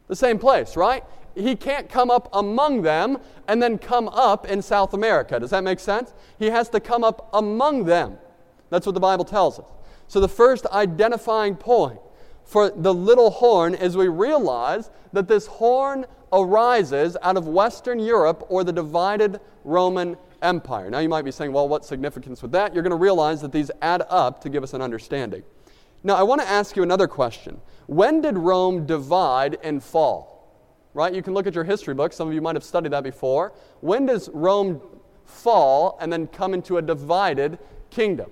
The same place, right? He can't come up among them and then come up in South America. Does that make sense? He has to come up among them. That's what the Bible tells us. So, the first identifying point for the little horn is we realize that this horn arises out of Western Europe or the divided Roman Empire. Now, you might be saying, well, what significance with that? You're going to realize that these add up to give us an understanding. Now, I want to ask you another question. When did Rome divide and fall? Right? You can look at your history books. Some of you might have studied that before. When does Rome fall and then come into a divided kingdom?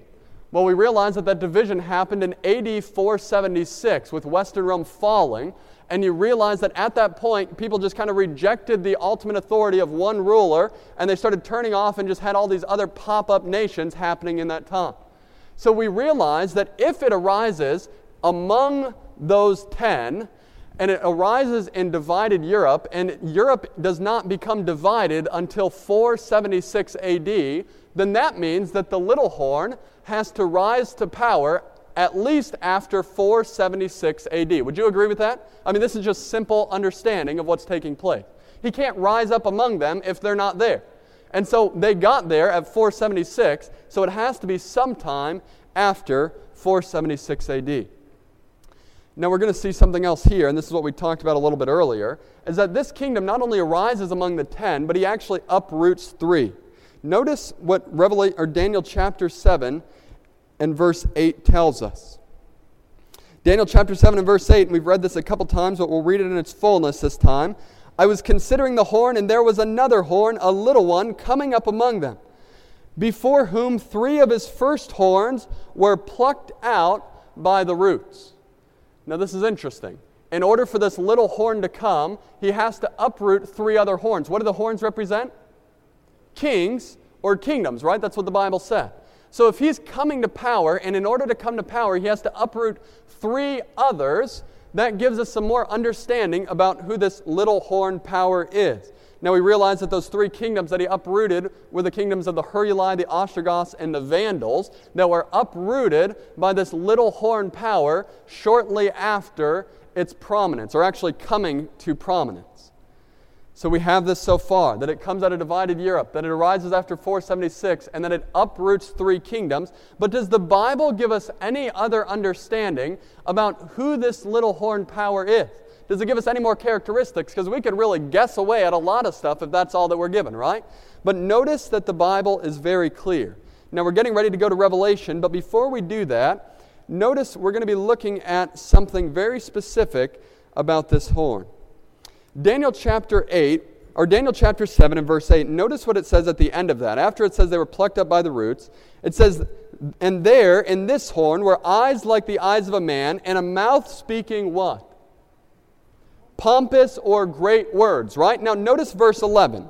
Well, we realize that that division happened in AD 476 with Western Rome falling. And you realize that at that point, people just kind of rejected the ultimate authority of one ruler and they started turning off and just had all these other pop up nations happening in that time. So we realize that if it arises among those 10, and it arises in divided Europe, and Europe does not become divided until 476 AD, then that means that the little horn has to rise to power at least after 476 AD. Would you agree with that? I mean, this is just simple understanding of what's taking place. He can't rise up among them if they're not there. And so they got there at 476, so it has to be sometime after 476 AD. Now we're going to see something else here, and this is what we talked about a little bit earlier, is that this kingdom not only arises among the ten, but he actually uproots three. Notice what Revelation or Daniel chapter 7 and verse 8 tells us. Daniel chapter 7 and verse 8, and we've read this a couple times, but we'll read it in its fullness this time. I was considering the horn, and there was another horn, a little one, coming up among them, before whom three of his first horns were plucked out by the roots. Now, this is interesting. in order for this little horn to come, he has to uproot three other horns. What do the horns represent? Kings or kingdoms, right? That's what the Bible said. So if he's coming to power, and in order to come to power, he has to uproot three others, that gives us some more understanding about who this little horn power is. Now we realize that those three kingdoms that he uprooted were the kingdoms of the Heruli, the Ostrogoths, and the Vandals that were uprooted by this little horn power shortly after its prominence, or actually coming to prominence. So we have this so far that it comes out of divided Europe, that it arises after 476, and that it uproots three kingdoms. But does the Bible give us any other understanding about who this little horn power is? Does it give us any more characteristics? Because we could really guess away at a lot of stuff if that's all that we're given, right? But notice that the Bible is very clear. Now we're getting ready to go to Revelation, but before we do that, notice we're going to be looking at something very specific about this horn. Daniel chapter 8, or Daniel chapter 7 and verse 8, notice what it says at the end of that. After it says they were plucked up by the roots, it says, And there in this horn were eyes like the eyes of a man, and a mouth speaking what? Pompous or great words, right? Now notice verse 11.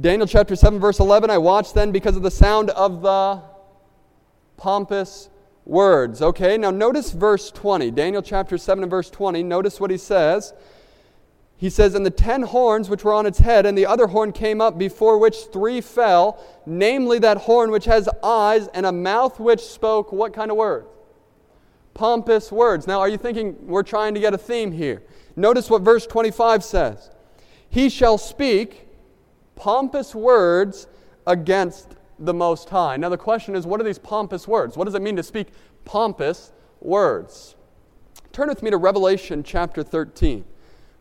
Daniel chapter 7, verse 11, I watched then because of the sound of the pompous words. Okay, now notice verse 20. Daniel chapter 7 and verse 20. Notice what he says. He says, And the ten horns which were on its head, and the other horn came up, before which three fell, namely that horn which has eyes and a mouth which spoke what kind of words? Pompous words. Now, are you thinking we're trying to get a theme here? Notice what verse 25 says He shall speak pompous words against the Most High. Now, the question is, what are these pompous words? What does it mean to speak pompous words? Turn with me to Revelation chapter 13.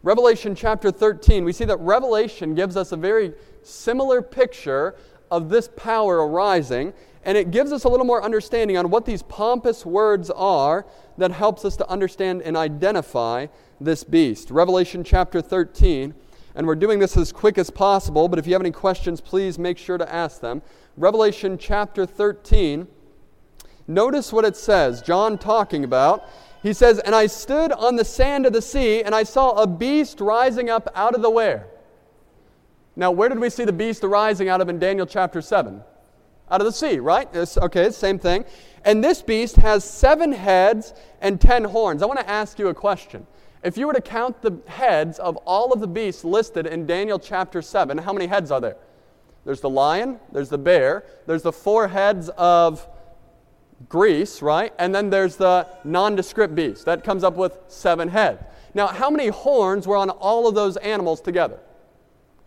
Revelation chapter 13, we see that Revelation gives us a very similar picture of this power arising, and it gives us a little more understanding on what these pompous words are that helps us to understand and identify this beast. Revelation chapter 13, and we're doing this as quick as possible, but if you have any questions, please make sure to ask them. Revelation chapter 13, notice what it says. John talking about he says, And I stood on the sand of the sea, and I saw a beast rising up out of the where? Now, where did we see the beast arising out of in Daniel chapter 7? Out of the sea, right? It's, okay, same thing. And this beast has seven heads and ten horns. I want to ask you a question. If you were to count the heads of all of the beasts listed in Daniel chapter 7, how many heads are there? There's the lion, there's the bear, there's the four heads of Greece, right? And then there's the nondescript beast. That comes up with seven heads. Now, how many horns were on all of those animals together?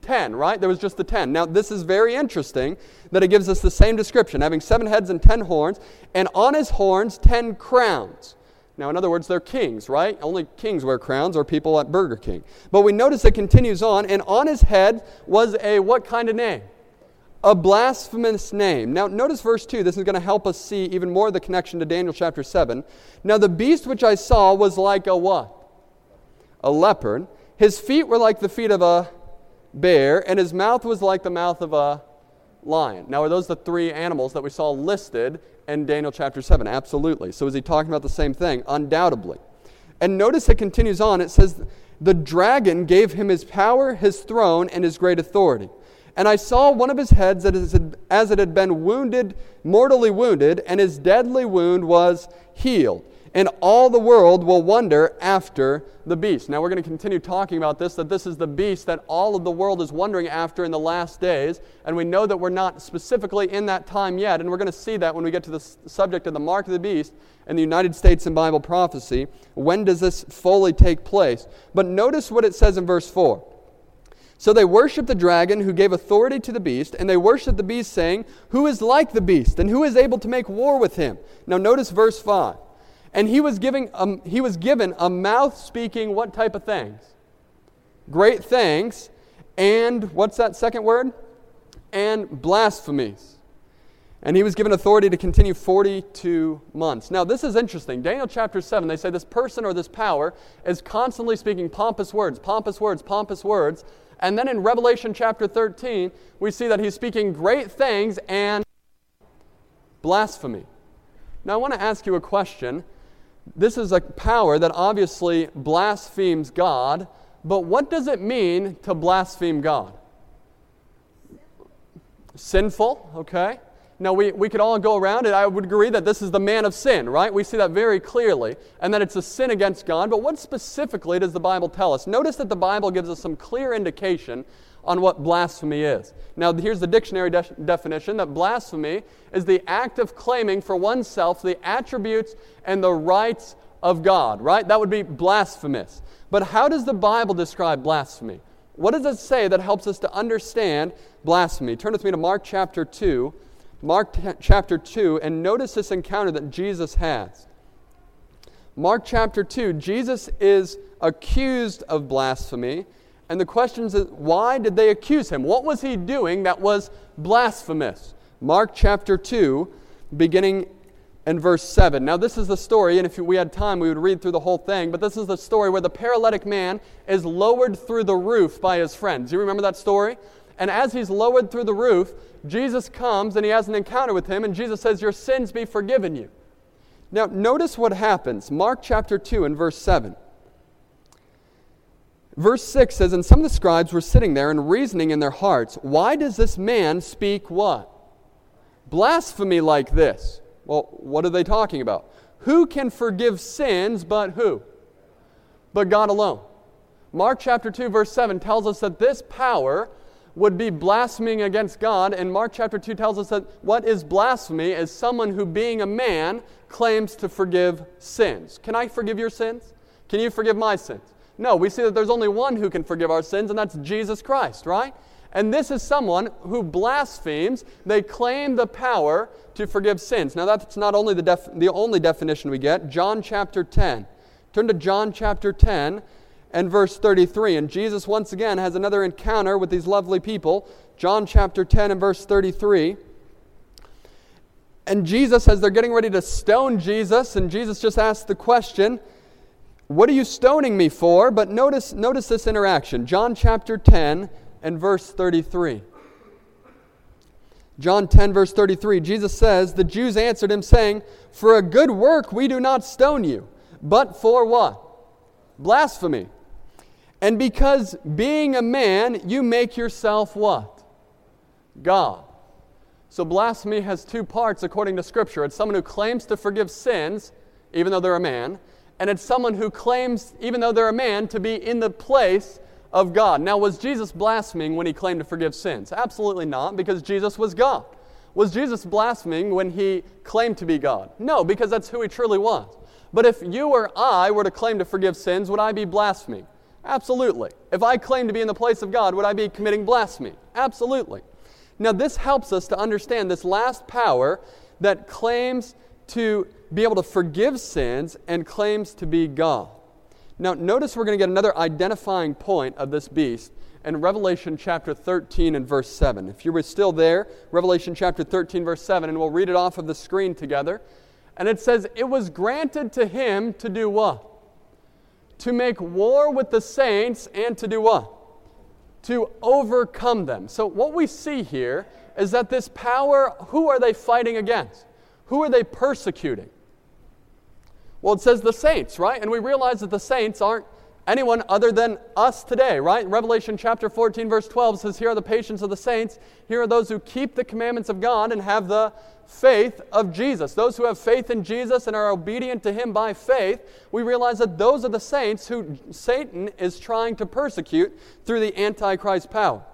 Ten, right? There was just the ten. Now, this is very interesting that it gives us the same description, having seven heads and ten horns, and on his horns, ten crowns. Now, in other words, they're kings, right? Only kings wear crowns or people at Burger King. But we notice it continues on, and on his head was a what kind of name? a blasphemous name. Now, notice verse 2. This is going to help us see even more the connection to Daniel chapter 7. Now, the beast which I saw was like a what? A leopard. His feet were like the feet of a bear, and his mouth was like the mouth of a lion. Now, are those the three animals that we saw listed in Daniel chapter 7? Absolutely. So, is he talking about the same thing? Undoubtedly. And notice it continues on. It says, The dragon gave him his power, his throne, and his great authority. And I saw one of his heads as it had been wounded, mortally wounded, and his deadly wound was healed. And all the world will wonder after the beast. Now, we're going to continue talking about this that this is the beast that all of the world is wondering after in the last days. And we know that we're not specifically in that time yet. And we're going to see that when we get to the subject of the mark of the beast in the United States in Bible prophecy. When does this fully take place? But notice what it says in verse 4. So they worshiped the dragon who gave authority to the beast, and they worshiped the beast, saying, Who is like the beast, and who is able to make war with him? Now notice verse 5. And he was, giving, um, he was given a mouth speaking what type of things? Great things, and what's that second word? And blasphemies. And he was given authority to continue 42 months. Now, this is interesting. Daniel chapter 7, they say this person or this power is constantly speaking pompous words, pompous words, pompous words and then in Revelation chapter 13, we see that he's speaking great things and blasphemy. Now, I want to ask you a question. This is a power that obviously blasphemes God, but what does it mean to blaspheme God? Sinful, okay? Now, we, we could all go around it. I would agree that this is the man of sin, right? We see that very clearly, and that it's a sin against God. But what specifically does the Bible tell us? Notice that the Bible gives us some clear indication on what blasphemy is. Now, here's the dictionary de- definition that blasphemy is the act of claiming for oneself the attributes and the rights of God, right? That would be blasphemous. But how does the Bible describe blasphemy? What does it say that helps us to understand blasphemy? Turn with me to Mark chapter 2. Mark t- chapter 2, and notice this encounter that Jesus has. Mark chapter 2, Jesus is accused of blasphemy. And the question is, why did they accuse him? What was he doing that was blasphemous? Mark chapter 2, beginning in verse 7. Now, this is the story, and if we had time, we would read through the whole thing, but this is the story where the paralytic man is lowered through the roof by his friends. Do you remember that story? And as he's lowered through the roof, Jesus comes and he has an encounter with him, and Jesus says, Your sins be forgiven you. Now, notice what happens. Mark chapter 2 and verse 7. Verse 6 says, And some of the scribes were sitting there and reasoning in their hearts, Why does this man speak what? Blasphemy like this. Well, what are they talking about? Who can forgive sins but who? But God alone. Mark chapter 2, verse 7 tells us that this power would be blaspheming against God, and Mark chapter 2 tells us that what is blasphemy is someone who, being a man, claims to forgive sins. Can I forgive your sins? Can you forgive my sins? No, we see that there's only one who can forgive our sins, and that's Jesus Christ, right? And this is someone who blasphemes. They claim the power to forgive sins. Now, that's not only the, def- the only definition we get. John chapter 10. Turn to John chapter 10 and verse 33. And Jesus, once again, has another encounter with these lovely people. John chapter 10 and verse 33. And Jesus, as they're getting ready to stone Jesus, and Jesus just asks the question, what are you stoning me for? But notice, notice this interaction. John chapter 10 and verse 33. John 10, verse 33, Jesus says, The Jews answered him, saying, For a good work we do not stone you, but for what? Blasphemy. And because being a man, you make yourself what? God. So blasphemy has two parts according to Scripture. It's someone who claims to forgive sins, even though they're a man, and it's someone who claims, even though they're a man, to be in the place of God. Now, was Jesus blaspheming when he claimed to forgive sins? Absolutely not, because Jesus was God. Was Jesus blaspheming when he claimed to be God? No, because that's who he truly was. But if you or I were to claim to forgive sins, would I be blaspheming? Absolutely. If I claim to be in the place of God, would I be committing blasphemy? Absolutely. Now, this helps us to understand this last power that claims to be able to forgive sins and claims to be God. Now, notice we're going to get another identifying point of this beast in Revelation chapter 13 and verse 7. If you were still there, Revelation chapter 13, verse 7, and we'll read it off of the screen together. And it says, It was granted to him to do what? To make war with the saints and to do what? To overcome them. So, what we see here is that this power, who are they fighting against? Who are they persecuting? Well, it says the saints, right? And we realize that the saints aren't anyone other than us today, right? Revelation chapter 14, verse 12 says, Here are the patience of the saints. Here are those who keep the commandments of God and have the faith of Jesus. Those who have faith in Jesus and are obedient to Him by faith, we realize that those are the saints who Satan is trying to persecute through the Antichrist power.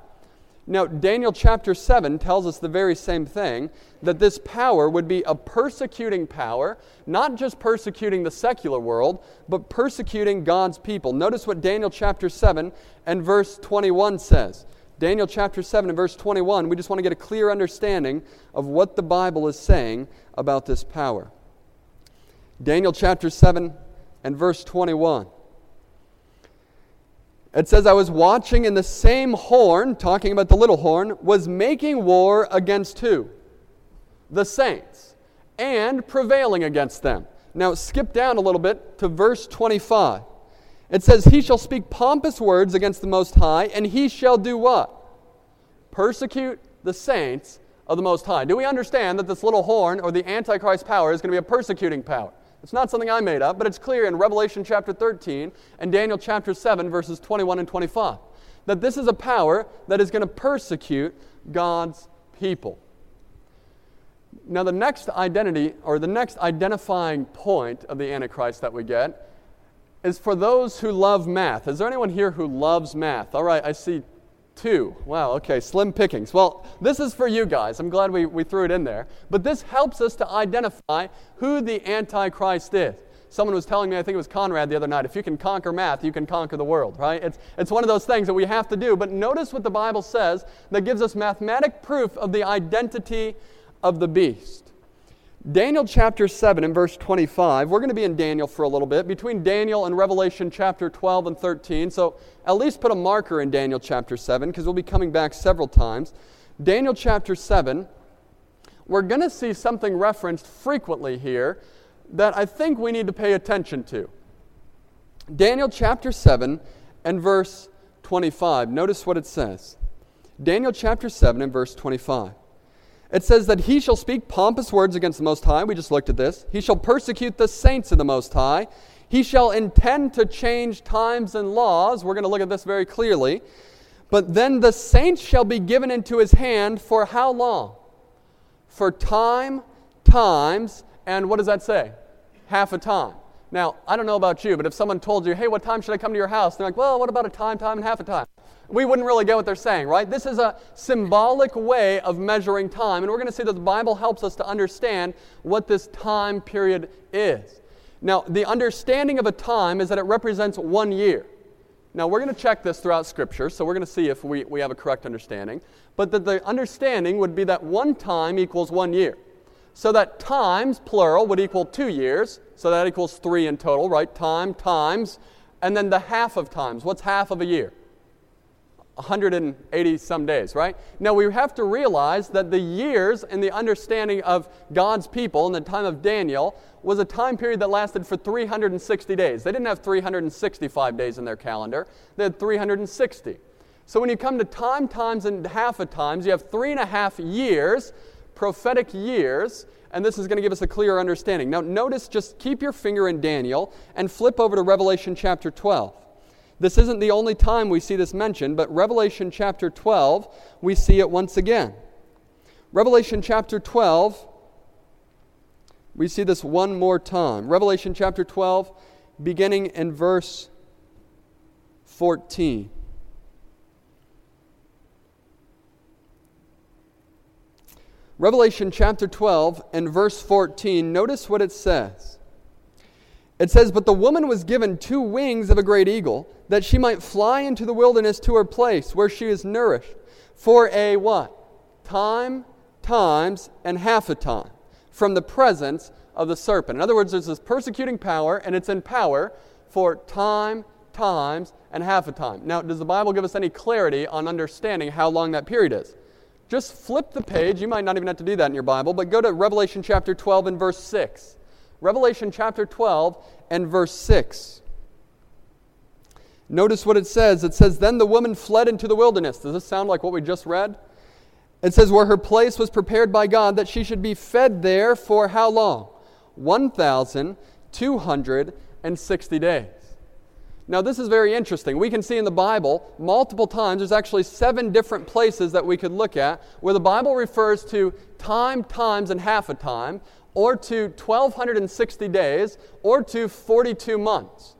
Now, Daniel chapter 7 tells us the very same thing that this power would be a persecuting power, not just persecuting the secular world, but persecuting God's people. Notice what Daniel chapter 7 and verse 21 says. Daniel chapter 7 and verse 21, we just want to get a clear understanding of what the Bible is saying about this power. Daniel chapter 7 and verse 21. It says, I was watching, and the same horn, talking about the little horn, was making war against who? The saints, and prevailing against them. Now, skip down a little bit to verse 25. It says, He shall speak pompous words against the Most High, and he shall do what? Persecute the saints of the Most High. Do we understand that this little horn, or the Antichrist power, is going to be a persecuting power? It's not something I made up, but it's clear in Revelation chapter 13 and Daniel chapter 7, verses 21 and 25, that this is a power that is going to persecute God's people. Now, the next identity, or the next identifying point of the Antichrist that we get, is for those who love math. Is there anyone here who loves math? All right, I see two. Wow, okay, slim pickings. Well, this is for you guys. I'm glad we, we threw it in there. But this helps us to identify who the Antichrist is. Someone was telling me, I think it was Conrad the other night, if you can conquer math, you can conquer the world, right? It's, it's one of those things that we have to do. But notice what the Bible says that gives us mathematic proof of the identity of the beast. Daniel chapter 7 and verse 25. We're going to be in Daniel for a little bit, between Daniel and Revelation chapter 12 and 13. So at least put a marker in Daniel chapter 7 because we'll be coming back several times. Daniel chapter 7, we're going to see something referenced frequently here that I think we need to pay attention to. Daniel chapter 7 and verse 25. Notice what it says. Daniel chapter 7 and verse 25. It says that he shall speak pompous words against the Most High. We just looked at this. He shall persecute the saints of the Most High. He shall intend to change times and laws. We're going to look at this very clearly. But then the saints shall be given into his hand for how long? For time, times, and what does that say? Half a time. Now, I don't know about you, but if someone told you, hey, what time should I come to your house? They're like, well, what about a time, time, and half a time? We wouldn't really get what they're saying, right? This is a symbolic way of measuring time, and we're going to see that the Bible helps us to understand what this time period is. Now, the understanding of a time is that it represents one year. Now, we're going to check this throughout Scripture, so we're going to see if we, we have a correct understanding. But that the understanding would be that one time equals one year. So that times, plural, would equal two years. So that equals three in total, right? Time, times. And then the half of times. What's half of a year? 180 some days, right? Now we have to realize that the years and the understanding of God's people in the time of Daniel was a time period that lasted for 360 days. They didn't have 365 days in their calendar, they had 360. So when you come to time, times, and half a times, you have three and a half years, prophetic years, and this is going to give us a clearer understanding. Now, notice, just keep your finger in Daniel and flip over to Revelation chapter 12. This isn't the only time we see this mentioned, but Revelation chapter 12, we see it once again. Revelation chapter 12, we see this one more time. Revelation chapter 12, beginning in verse 14. Revelation chapter 12 and verse 14, notice what it says. It says, But the woman was given two wings of a great eagle, that she might fly into the wilderness to her place, where she is nourished, for a what? Time, times, and half a time, from the presence of the serpent. In other words, there's this persecuting power, and it's in power for time, times, and half a time. Now, does the Bible give us any clarity on understanding how long that period is? Just flip the page. You might not even have to do that in your Bible, but go to Revelation chapter 12 and verse 6. Revelation chapter 12 and verse 6. Notice what it says. It says, Then the woman fled into the wilderness. Does this sound like what we just read? It says, Where her place was prepared by God that she should be fed there for how long? 1,260 days. Now, this is very interesting. We can see in the Bible multiple times, there's actually seven different places that we could look at where the Bible refers to time, times, and half a time, or to 1,260 days, or to 42 months.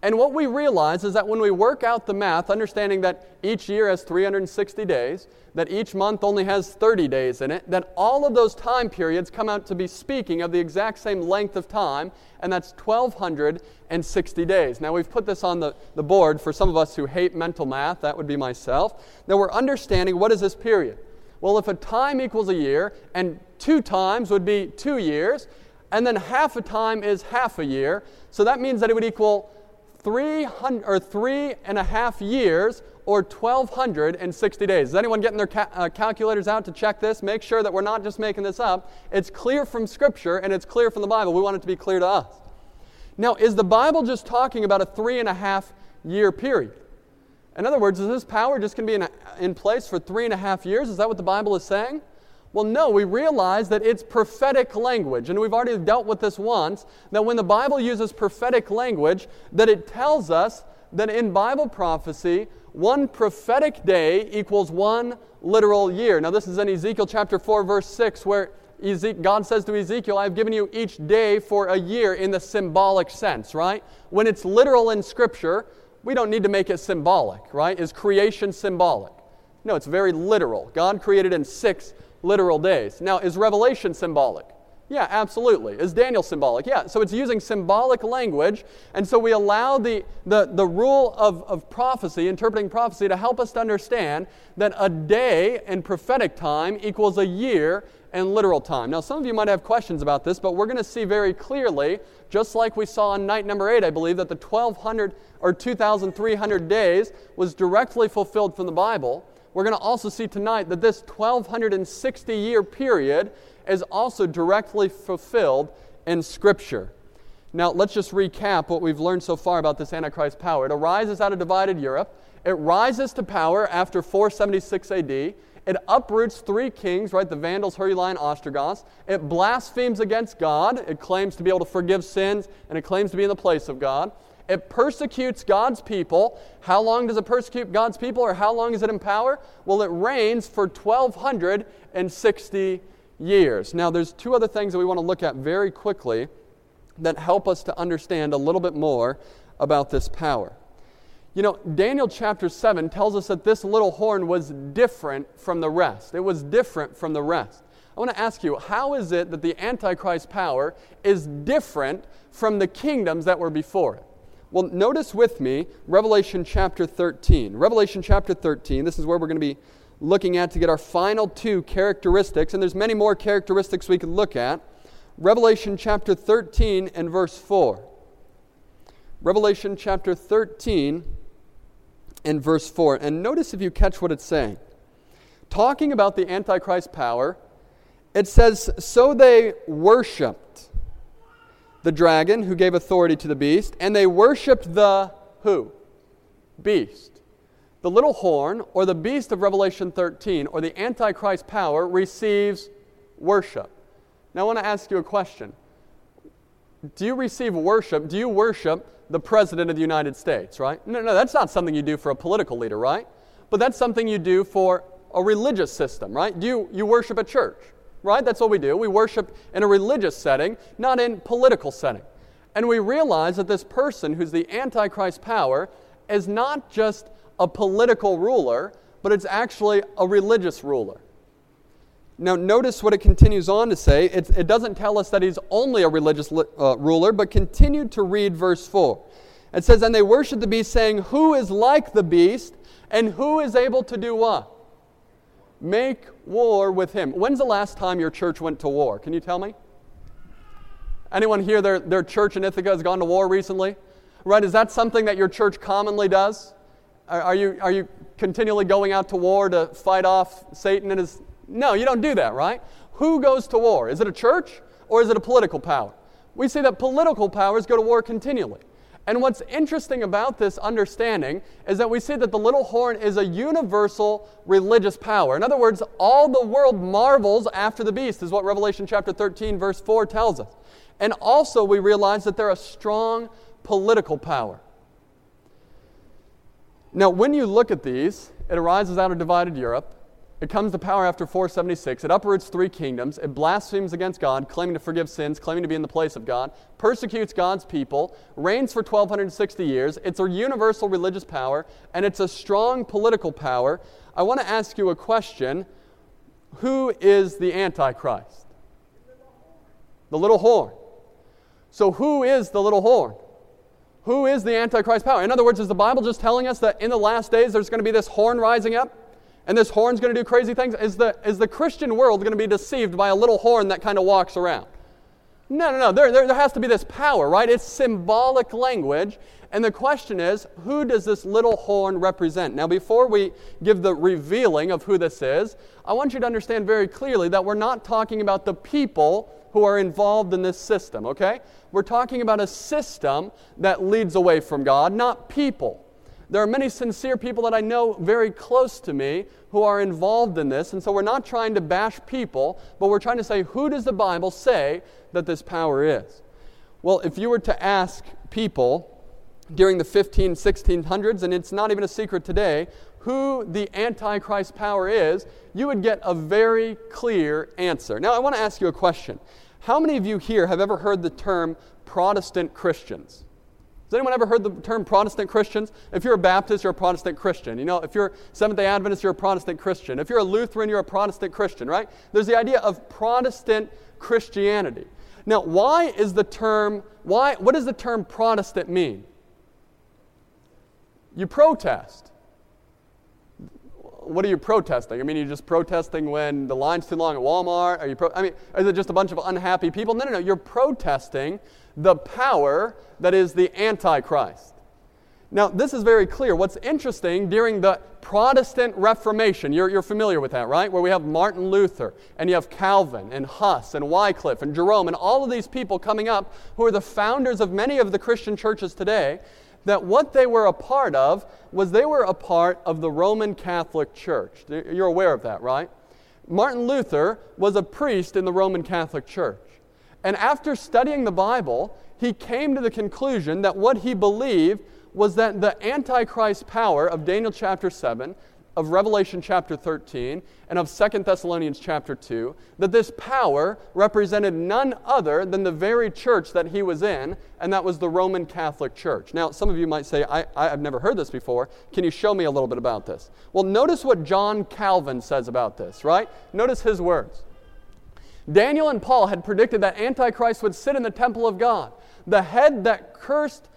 And what we realize is that when we work out the math, understanding that each year has 360 days, that each month only has 30 days in it, that all of those time periods come out to be speaking of the exact same length of time, and that's 1,260 days. Now, we've put this on the, the board for some of us who hate mental math, that would be myself. Now, we're understanding what is this period? Well, if a time equals a year, and two times would be two years, and then half a time is half a year, so that means that it would equal 300 or three and a half years or 1,260 days. Is anyone getting their ca- uh, calculators out to check this? Make sure that we're not just making this up. It's clear from Scripture and it's clear from the Bible. We want it to be clear to us. Now, is the Bible just talking about a three and a half year period? In other words, is this power just going to be in, in place for three and a half years? Is that what the Bible is saying? Well, no, we realize that it's prophetic language, and we've already dealt with this once, that when the Bible uses prophetic language, that it tells us that in Bible prophecy, one prophetic day equals one literal year. Now, this is in Ezekiel chapter 4, verse 6, where God says to Ezekiel, I've given you each day for a year in the symbolic sense, right? When it's literal in Scripture, we don't need to make it symbolic, right? Is creation symbolic? No, it's very literal. God created in six literal days. Now, is Revelation symbolic? Yeah, absolutely. Is Daniel symbolic? Yeah. So it's using symbolic language, and so we allow the, the, the rule of, of prophecy, interpreting prophecy, to help us to understand that a day in prophetic time equals a year in literal time. Now, some of you might have questions about this, but we're going to see very clearly, just like we saw on night number eight, I believe, that the 1,200 or 2,300 days was directly fulfilled from the Bible we're going to also see tonight that this 1260 year period is also directly fulfilled in Scripture. Now, let's just recap what we've learned so far about this Antichrist power. It arises out of divided Europe, it rises to power after 476 AD. It uproots three kings, right? The Vandals, Heruli, and Ostrogoths. It blasphemes against God. It claims to be able to forgive sins, and it claims to be in the place of God. It persecutes God's people. How long does it persecute God's people, or how long is it in power? Well, it reigns for 1,260 years. Now, there's two other things that we want to look at very quickly that help us to understand a little bit more about this power. You know, Daniel chapter 7 tells us that this little horn was different from the rest. It was different from the rest. I want to ask you, how is it that the Antichrist power is different from the kingdoms that were before it? Well, notice with me Revelation chapter 13. Revelation chapter 13, this is where we're going to be looking at to get our final two characteristics, and there's many more characteristics we could look at. Revelation chapter 13 and verse 4. Revelation chapter 13 and verse 4. And notice if you catch what it's saying. Talking about the Antichrist power, it says, So they worshiped the dragon who gave authority to the beast, and they worshiped the who? Beast. The little horn, or the beast of Revelation 13, or the Antichrist power, receives worship. Now, I want to ask you a question. Do you receive worship? Do you worship the President of the United States, right? No, no, that's not something you do for a political leader, right? But that's something you do for a religious system, right? Do you, you worship a church? right? That's what we do. We worship in a religious setting, not in political setting. And we realize that this person who's the Antichrist power is not just a political ruler, but it's actually a religious ruler. Now, notice what it continues on to say. It, it doesn't tell us that he's only a religious li- uh, ruler, but continue to read verse 4. It says, And they worship the beast, saying, Who is like the beast, and who is able to do what? make war with him. When's the last time your church went to war? Can you tell me? Anyone here, their, their church in Ithaca has gone to war recently? Right? Is that something that your church commonly does? Are, you, are you continually going out to war to fight off Satan and his. No, you don't do that, right? Who goes to war? Is it a church or is it a political power? We see that political powers go to war continually. And what's interesting about this understanding is that we see that the little horn is a universal religious power. In other words, all the world marvels after the beast, is what Revelation chapter 13, verse 4 tells us. And also, we realize that they're a strong political power. Now, when you look at these, it arises out of divided Europe. It comes to power after 476. It uproots three kingdoms. It blasphemes against God, claiming to forgive sins, claiming to be in the place of God, persecutes God's people, reigns for 1260 years. It's a universal religious power, and it's a strong political power. I want to ask you a question Who is the Antichrist? The little horn. So, who is the little horn? Who is the Antichrist power? In other words, is the Bible just telling us that in the last days there's going to be this horn rising up? and this horn's going to do crazy things? Is the, is the Christian world going to be deceived by a little horn that kind of walks around? No, no, no. There, there, there has to be this power, right? It's symbolic language. And the question is, who does this little horn represent? Now, before we give the revealing of who this is, I want you to understand very clearly that we're not talking about the people who are involved in this system, okay? We're talking about a system that leads away from God, not people. There are many sincere people that I know very close to me who are involved in this, and so we're not trying to bash people, but we're trying to say, who does the Bible say that this power is? Well, if you were to ask people during the 15, 1600s, and it's not even a secret today, who the Antichrist power is, you would get a very clear answer. Now, I want to ask you a question. How many of you here have ever heard the term Protestant Christians? Has anyone ever heard the term Protestant Christians? If you're a Baptist, you're a Protestant Christian. You know, if you're Seventh day Adventist, you're a Protestant Christian. If you're a Lutheran, you're a Protestant Christian, right? There's the idea of Protestant Christianity. Now, why is the term, why, what does the term Protestant mean? You protest. What are you protesting? I mean, you're you just protesting when the line's too long at Walmart? Are you pro- I mean, is it just a bunch of unhappy people? No, no, no. You're protesting the power that is the Antichrist. Now, this is very clear. What's interesting during the Protestant Reformation, you're, you're, familiar with that, right? Where we have Martin Luther, and you have Calvin, and Huss, and Wycliffe, and Jerome, and all of these people coming up who are the founders of many of the Christian churches today, that what they were a part of was they were a part of the Roman Catholic Church. You're aware of that, right? Martin Luther was a priest in the Roman Catholic Church. And after studying the Bible, he came to the conclusion that what he believed was that the Antichrist power of Daniel chapter 7, of Revelation chapter 13, and of 2 Thessalonians chapter 2, that this power represented none other than the very church that he was in, and that was the Roman Catholic Church. Now, some of you might say, I, I've never heard this before. Can you show me a little bit about this? Well, notice what John Calvin says about this, right? Notice his words. Daniel and Paul had predicted that Antichrist would sit in the temple of God. The head that cursed,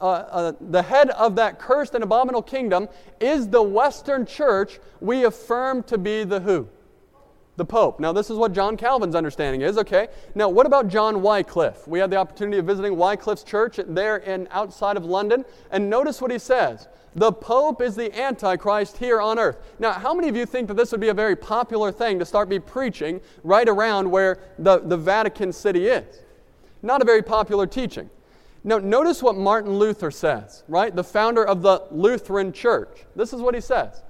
uh, uh, the head of that cursed and abominable kingdom is the Western church we affirm to be the who? The Pope. Now, this is what John Calvin's understanding is, okay? Now, what about John Wycliffe? We had the opportunity of visiting Wycliffe's church there in outside of London, and notice what he says. The Pope is the Antichrist here on earth. Now, how many of you think that this would be a very popular thing to start be preaching right around where the, the Vatican City is? Not a very popular teaching. Now, notice what Martin Luther says, right? The founder of the Lutheran Church. This is what he says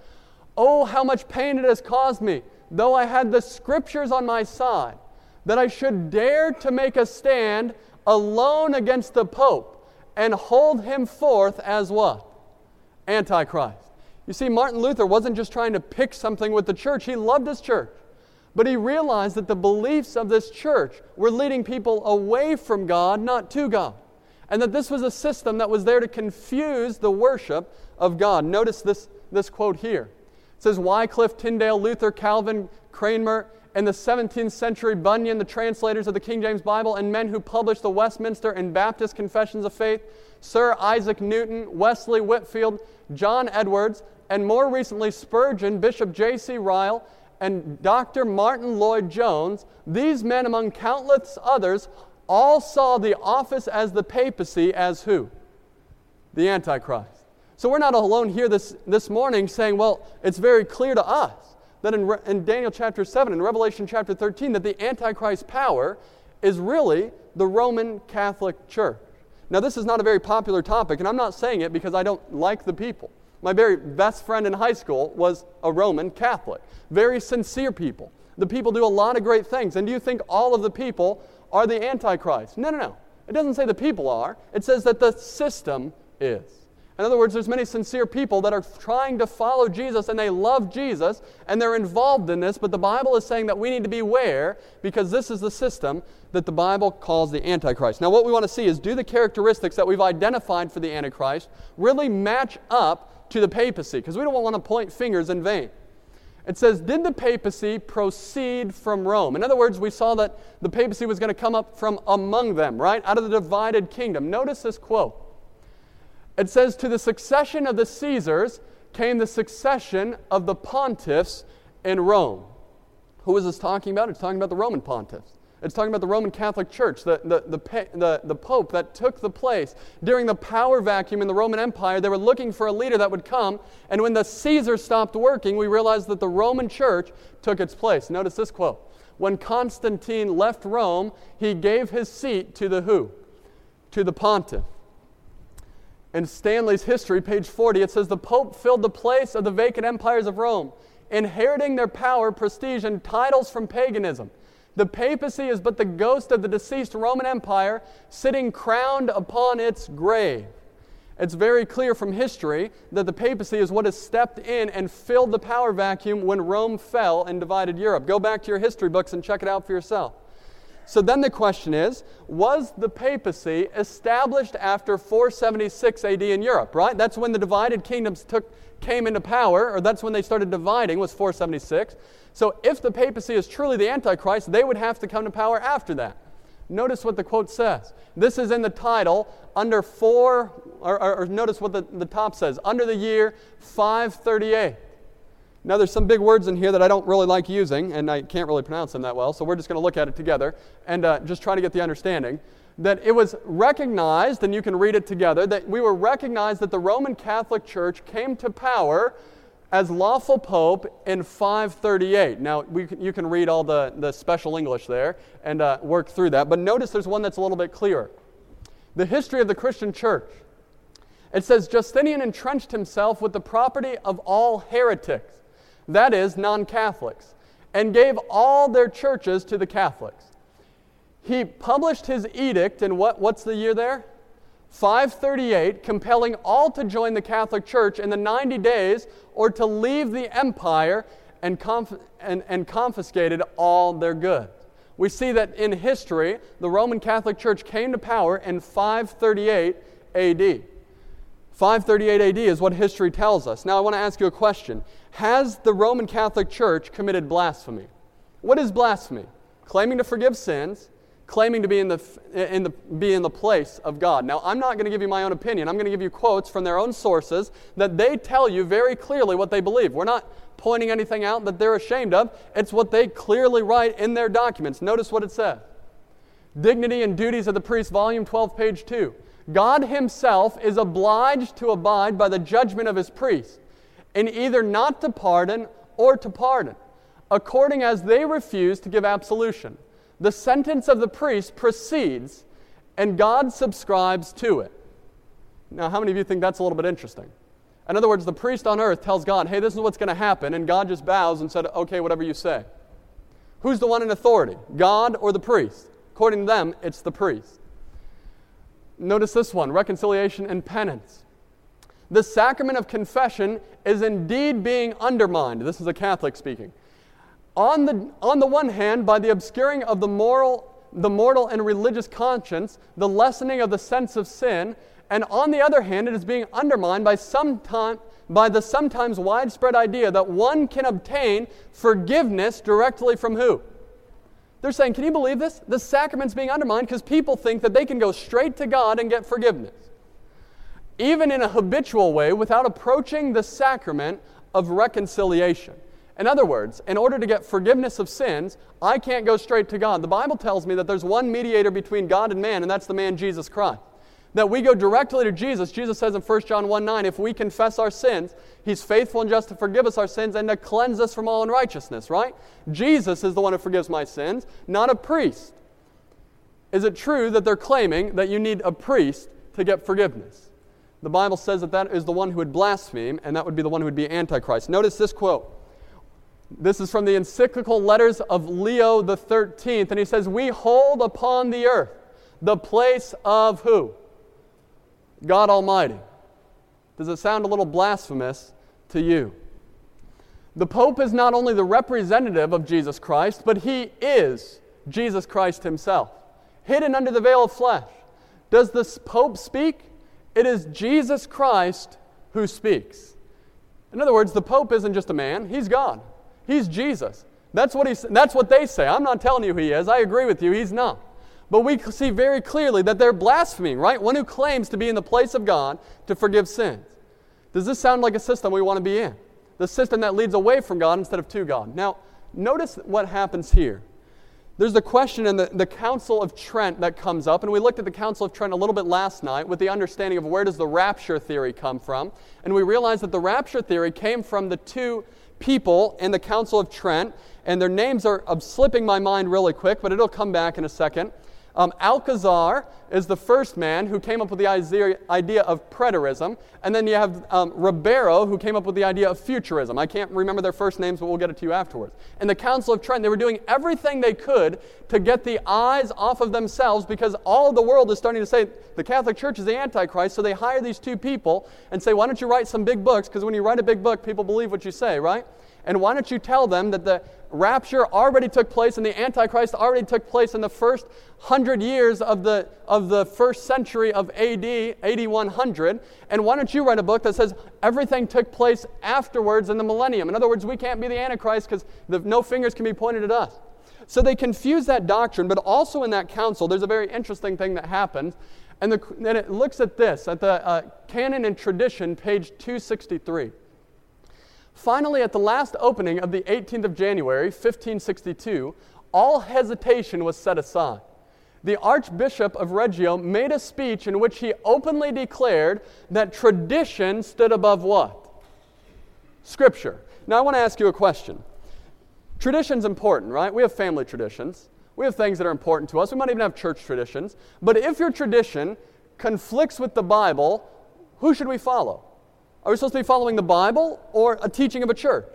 Oh, how much pain it has caused me, though I had the scriptures on my side, that I should dare to make a stand alone against the Pope and hold him forth as what? Antichrist. You see, Martin Luther wasn't just trying to pick something with the church, he loved his church. But he realized that the beliefs of this church were leading people away from God, not to God. And that this was a system that was there to confuse the worship of God. Notice this, this quote here. It says Wycliffe, Tyndale, Luther, Calvin, Cranmer, and the 17th century Bunyan, the translators of the King James Bible, and men who published the Westminster and Baptist Confessions of Faith, Sir Isaac Newton, Wesley Whitefield, John Edwards, and more recently Spurgeon, Bishop J.C. Ryle, and Dr. Martyn Lloyd-Jones, these men, among countless others, all saw the office as the papacy as who? The Antichrist. So we're not alone here this, this morning saying, well, it's very clear to us that in, in Daniel chapter 7 and Revelation chapter 13 that the Antichrist power is really the Roman Catholic Church. Now, this is not a very popular topic, and I'm not saying it because I don't like the people. My very best friend in high school was a Roman Catholic. Very sincere people. The people do a lot of great things. And do you think all of the people are the Antichrist? No, no, no. It doesn't say the people are, it says that the system is. In other words, there's many sincere people that are trying to follow Jesus and they love Jesus and they're involved in this, but the Bible is saying that we need to beware because this is the system that the Bible calls the Antichrist. Now, what we want to see is do the characteristics that we've identified for the Antichrist really match up to the papacy? Because we don't want to point fingers in vain. It says, Did the papacy proceed from Rome? In other words, we saw that the papacy was going to come up from among them, right? Out of the divided kingdom. Notice this quote. It says, To the succession of the Caesars came the succession of the pontiffs in Rome. Who is this talking about? It's talking about the Roman pontiffs. It's talking about the Roman Catholic Church, the, the, the, the, the Pope that took the place. During the power vacuum in the Roman Empire, they were looking for a leader that would come. And when the Caesar stopped working, we realized that the Roman Church took its place. Notice this quote. When Constantine left Rome, he gave his seat to the who? To the pontiff. In Stanley's History, page 40, it says the Pope filled the place of the vacant empires of Rome, inheriting their power, prestige, and titles from paganism. The papacy is but the ghost of the deceased Roman Empire sitting crowned upon its grave. It's very clear from history that the papacy is what has stepped in and filled the power vacuum when Rome fell and divided Europe. Go back to your history books and check it out for yourself. So then the question is was the papacy established after 476 AD in Europe, right? That's when the divided kingdoms took, came into power, or that's when they started dividing, was 476. So if the papacy is truly the Antichrist, they would have to come to power after that. Notice what the quote says. This is in the title under four, or, or, or notice what the, the top says under the year 538. Now, there's some big words in here that I don't really like using, and I can't really pronounce them that well, so we're just going to look at it together and uh, just try to get the understanding. That it was recognized, and you can read it together, that we were recognized that the Roman Catholic Church came to power as lawful pope in 538. Now, you can read all the, the special English there and uh, work through that, but notice there's one that's a little bit clearer. The history of the Christian church. It says Justinian entrenched himself with the property of all heretics that is, non Catholics, and gave all their churches to the Catholics. He published his edict in what, what's the year there? 538, compelling all to join the Catholic Church in the 90 days or to leave the empire and, conf- and, and confiscated all their goods. We see that in history, the Roman Catholic Church came to power in 538 AD. 538 AD is what history tells us. Now, I want to ask you a question Has the Roman Catholic Church committed blasphemy? What is blasphemy? Claiming to forgive sins, claiming to be in the, in the, be in the place of God. Now, I'm not going to give you my own opinion. I'm going to give you quotes from their own sources that they tell you very clearly what they believe. We're not pointing anything out that they're ashamed of, it's what they clearly write in their documents. Notice what it says Dignity and Duties of the Priest, Volume 12, page 2. God Himself is obliged to abide by the judgment of His priests, in either not to pardon or to pardon, according as they refuse to give absolution. The sentence of the priest proceeds, and God subscribes to it. Now, how many of you think that's a little bit interesting? In other words, the priest on earth tells God, hey, this is what's going to happen, and God just bows and said, okay, whatever you say. Who's the one in authority, God or the priest? According to them, it's the priest. Notice this one reconciliation and penance. The sacrament of confession is indeed being undermined. This is a Catholic speaking. On the, on the one hand, by the obscuring of the moral, the mortal and religious conscience, the lessening of the sense of sin, and on the other hand, it is being undermined by, sometime, by the sometimes widespread idea that one can obtain forgiveness directly from who? They're saying, can you believe this? The sacrament's being undermined because people think that they can go straight to God and get forgiveness. Even in a habitual way without approaching the sacrament of reconciliation. In other words, in order to get forgiveness of sins, I can't go straight to God. The Bible tells me that there's one mediator between God and man, and that's the man Jesus Christ that we go directly to Jesus. Jesus says in 1 John 1 9, if we confess our sins, He's faithful and just to forgive us our sins and to cleanse us from all unrighteousness, right? Jesus is the one who forgives my sins, not a priest. Is it true that they're claiming that you need a priest to get forgiveness? The Bible says that that is the one who would blaspheme, and that would be the one who would be Antichrist. Notice this quote. This is from the encyclical letters of Leo the 13th, and he says, We hold upon the earth the place of who? God Almighty. Does it sound a little blasphemous to you? The Pope is not only the representative of Jesus Christ, but he is Jesus Christ himself, hidden under the veil of flesh. Does the Pope speak? It is Jesus Christ who speaks. In other words, the Pope isn't just a man, he's God. He's Jesus. That's what, he's, that's what they say. I'm not telling you he is. I agree with you, he's not. But we see very clearly that they're blaspheming, right? One who claims to be in the place of God to forgive sins. Does this sound like a system we want to be in? The system that leads away from God instead of to God. Now, notice what happens here. There's the question in the, the Council of Trent that comes up, and we looked at the Council of Trent a little bit last night with the understanding of where does the rapture theory come from. And we realized that the rapture theory came from the two people in the Council of Trent, and their names are slipping my mind really quick, but it'll come back in a second. Um, Alcazar is the first man who came up with the idea of preterism. And then you have um, Ribera, who came up with the idea of futurism. I can't remember their first names, but we'll get it to you afterwards. In the Council of Trent, they were doing everything they could to get the eyes off of themselves because all of the world is starting to say the Catholic Church is the Antichrist. So they hire these two people and say, why don't you write some big books? Because when you write a big book, people believe what you say, right? And why don't you tell them that the rapture already took place and the Antichrist already took place in the first hundred years of the, of the first century of AD, 8100? And why don't you write a book that says everything took place afterwards in the millennium? In other words, we can't be the Antichrist because no fingers can be pointed at us. So they confuse that doctrine, but also in that council, there's a very interesting thing that happens. And, the, and it looks at this, at the uh, Canon and Tradition, page 263. Finally, at the last opening of the 18th of January, 1562, all hesitation was set aside. The Archbishop of Reggio made a speech in which he openly declared that tradition stood above what? Scripture. Now, I want to ask you a question. Tradition's important, right? We have family traditions. We have things that are important to us. We might even have church traditions. But if your tradition conflicts with the Bible, who should we follow? Are we supposed to be following the Bible or a teaching of a church?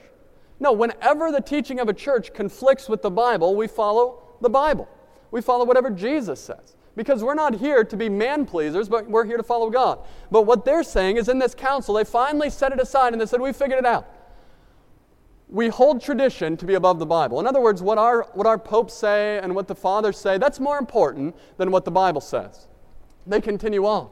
No, whenever the teaching of a church conflicts with the Bible, we follow the Bible. We follow whatever Jesus says. Because we're not here to be man pleasers, but we're here to follow God. But what they're saying is in this council, they finally set it aside and they said, We figured it out. We hold tradition to be above the Bible. In other words, what our, what our popes say and what the fathers say, that's more important than what the Bible says. They continue on.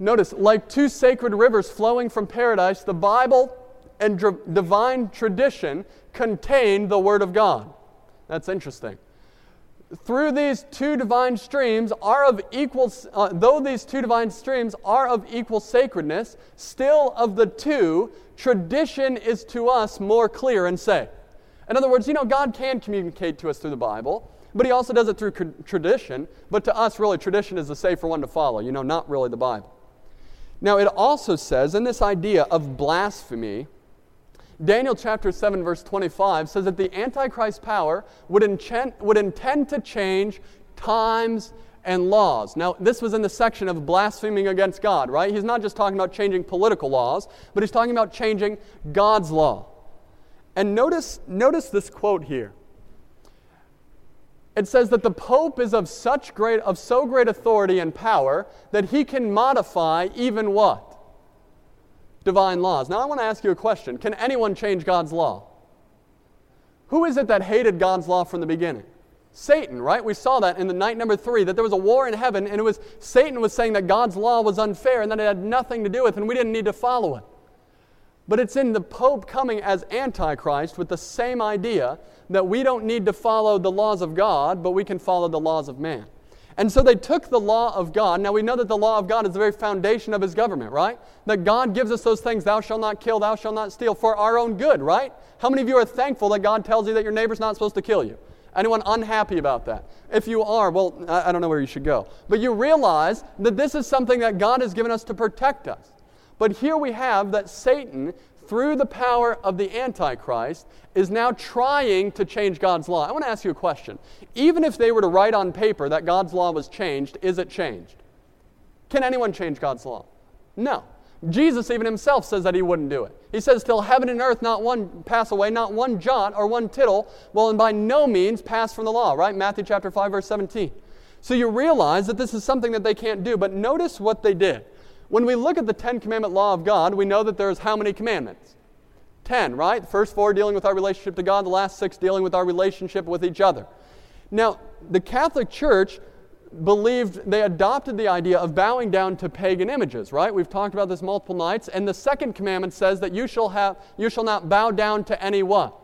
Notice, like two sacred rivers flowing from paradise, the Bible and dr- divine tradition contain the Word of God. That's interesting. Through these two divine streams are of equal, uh, though these two divine streams are of equal sacredness, still of the two, tradition is to us more clear and safe. In other words, you know, God can communicate to us through the Bible, but He also does it through tradition. But to us, really, tradition is the safer one to follow, you know, not really the Bible. Now, it also says in this idea of blasphemy, Daniel chapter 7, verse 25 says that the Antichrist power would, enchant, would intend to change times and laws. Now, this was in the section of blaspheming against God, right? He's not just talking about changing political laws, but he's talking about changing God's law. And notice, notice this quote here it says that the pope is of such great of so great authority and power that he can modify even what? Divine laws. Now i want to ask you a question. Can anyone change god's law? Who is it that hated god's law from the beginning? Satan right? We saw that in the night number three that there was a war in heaven and it was satan was saying that god's law was unfair and that it had nothing to do with and we didn't need to follow it. But it's in the Pope coming as Antichrist with the same idea that we don't need to follow the laws of God, but we can follow the laws of man. And so they took the law of God. Now we know that the law of God is the very foundation of his government, right? That God gives us those things, thou shalt not kill, thou shalt not steal, for our own good, right? How many of you are thankful that God tells you that your neighbor's not supposed to kill you? Anyone unhappy about that? If you are, well, I don't know where you should go. But you realize that this is something that God has given us to protect us. But here we have that Satan, through the power of the Antichrist, is now trying to change God's law. I want to ask you a question. Even if they were to write on paper that God's law was changed, is it changed? Can anyone change God's law? No. Jesus even himself says that he wouldn't do it. He says, Till heaven and earth not one pass away, not one jot or one tittle will and by no means pass from the law, right? Matthew chapter 5, verse 17. So you realize that this is something that they can't do, but notice what they did. When we look at the Ten Commandment law of God, we know that there's how many commandments? Ten, right? The first four dealing with our relationship to God, the last six dealing with our relationship with each other. Now, the Catholic Church believed, they adopted the idea of bowing down to pagan images, right? We've talked about this multiple nights. And the second commandment says that you shall, have, you shall not bow down to any what?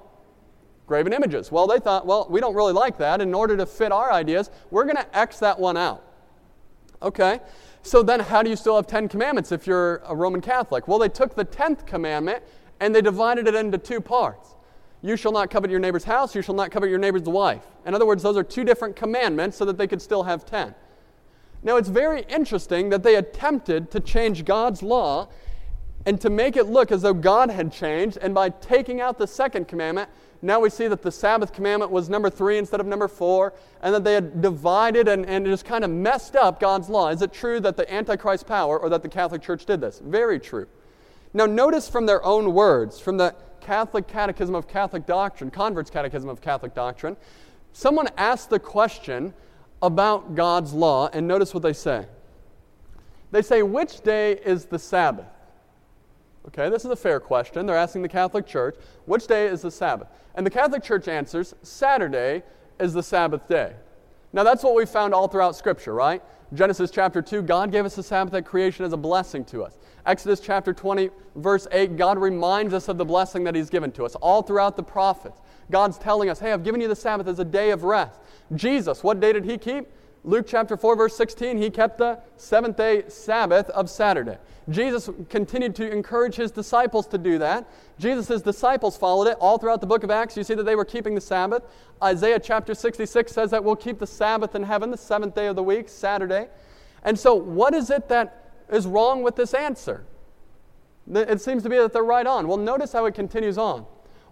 Graven images. Well, they thought, well, we don't really like that. In order to fit our ideas, we're going to X that one out. Okay? So then, how do you still have 10 commandments if you're a Roman Catholic? Well, they took the 10th commandment and they divided it into two parts. You shall not covet your neighbor's house, you shall not covet your neighbor's wife. In other words, those are two different commandments so that they could still have 10. Now, it's very interesting that they attempted to change God's law and to make it look as though God had changed. And by taking out the second commandment, now we see that the Sabbath commandment was number three instead of number four, and that they had divided and, and just kind of messed up God's law. Is it true that the Antichrist power or that the Catholic Church did this? Very true. Now, notice from their own words, from the Catholic Catechism of Catholic Doctrine, Converts Catechism of Catholic Doctrine, someone asked the question about God's law, and notice what they say. They say, Which day is the Sabbath? Okay, this is a fair question. They're asking the Catholic Church, which day is the Sabbath? And the Catholic Church answers, Saturday is the Sabbath day. Now, that's what we found all throughout Scripture, right? Genesis chapter 2, God gave us the Sabbath at creation as a blessing to us. Exodus chapter 20, verse 8, God reminds us of the blessing that He's given to us. All throughout the prophets, God's telling us, hey, I've given you the Sabbath as a day of rest. Jesus, what day did He keep? Luke chapter 4, verse 16, He kept the seventh day Sabbath of Saturday. Jesus continued to encourage his disciples to do that. Jesus' disciples followed it all throughout the book of Acts. You see that they were keeping the Sabbath. Isaiah chapter 66 says that we'll keep the Sabbath in heaven, the seventh day of the week, Saturday. And so, what is it that is wrong with this answer? It seems to be that they're right on. Well, notice how it continues on.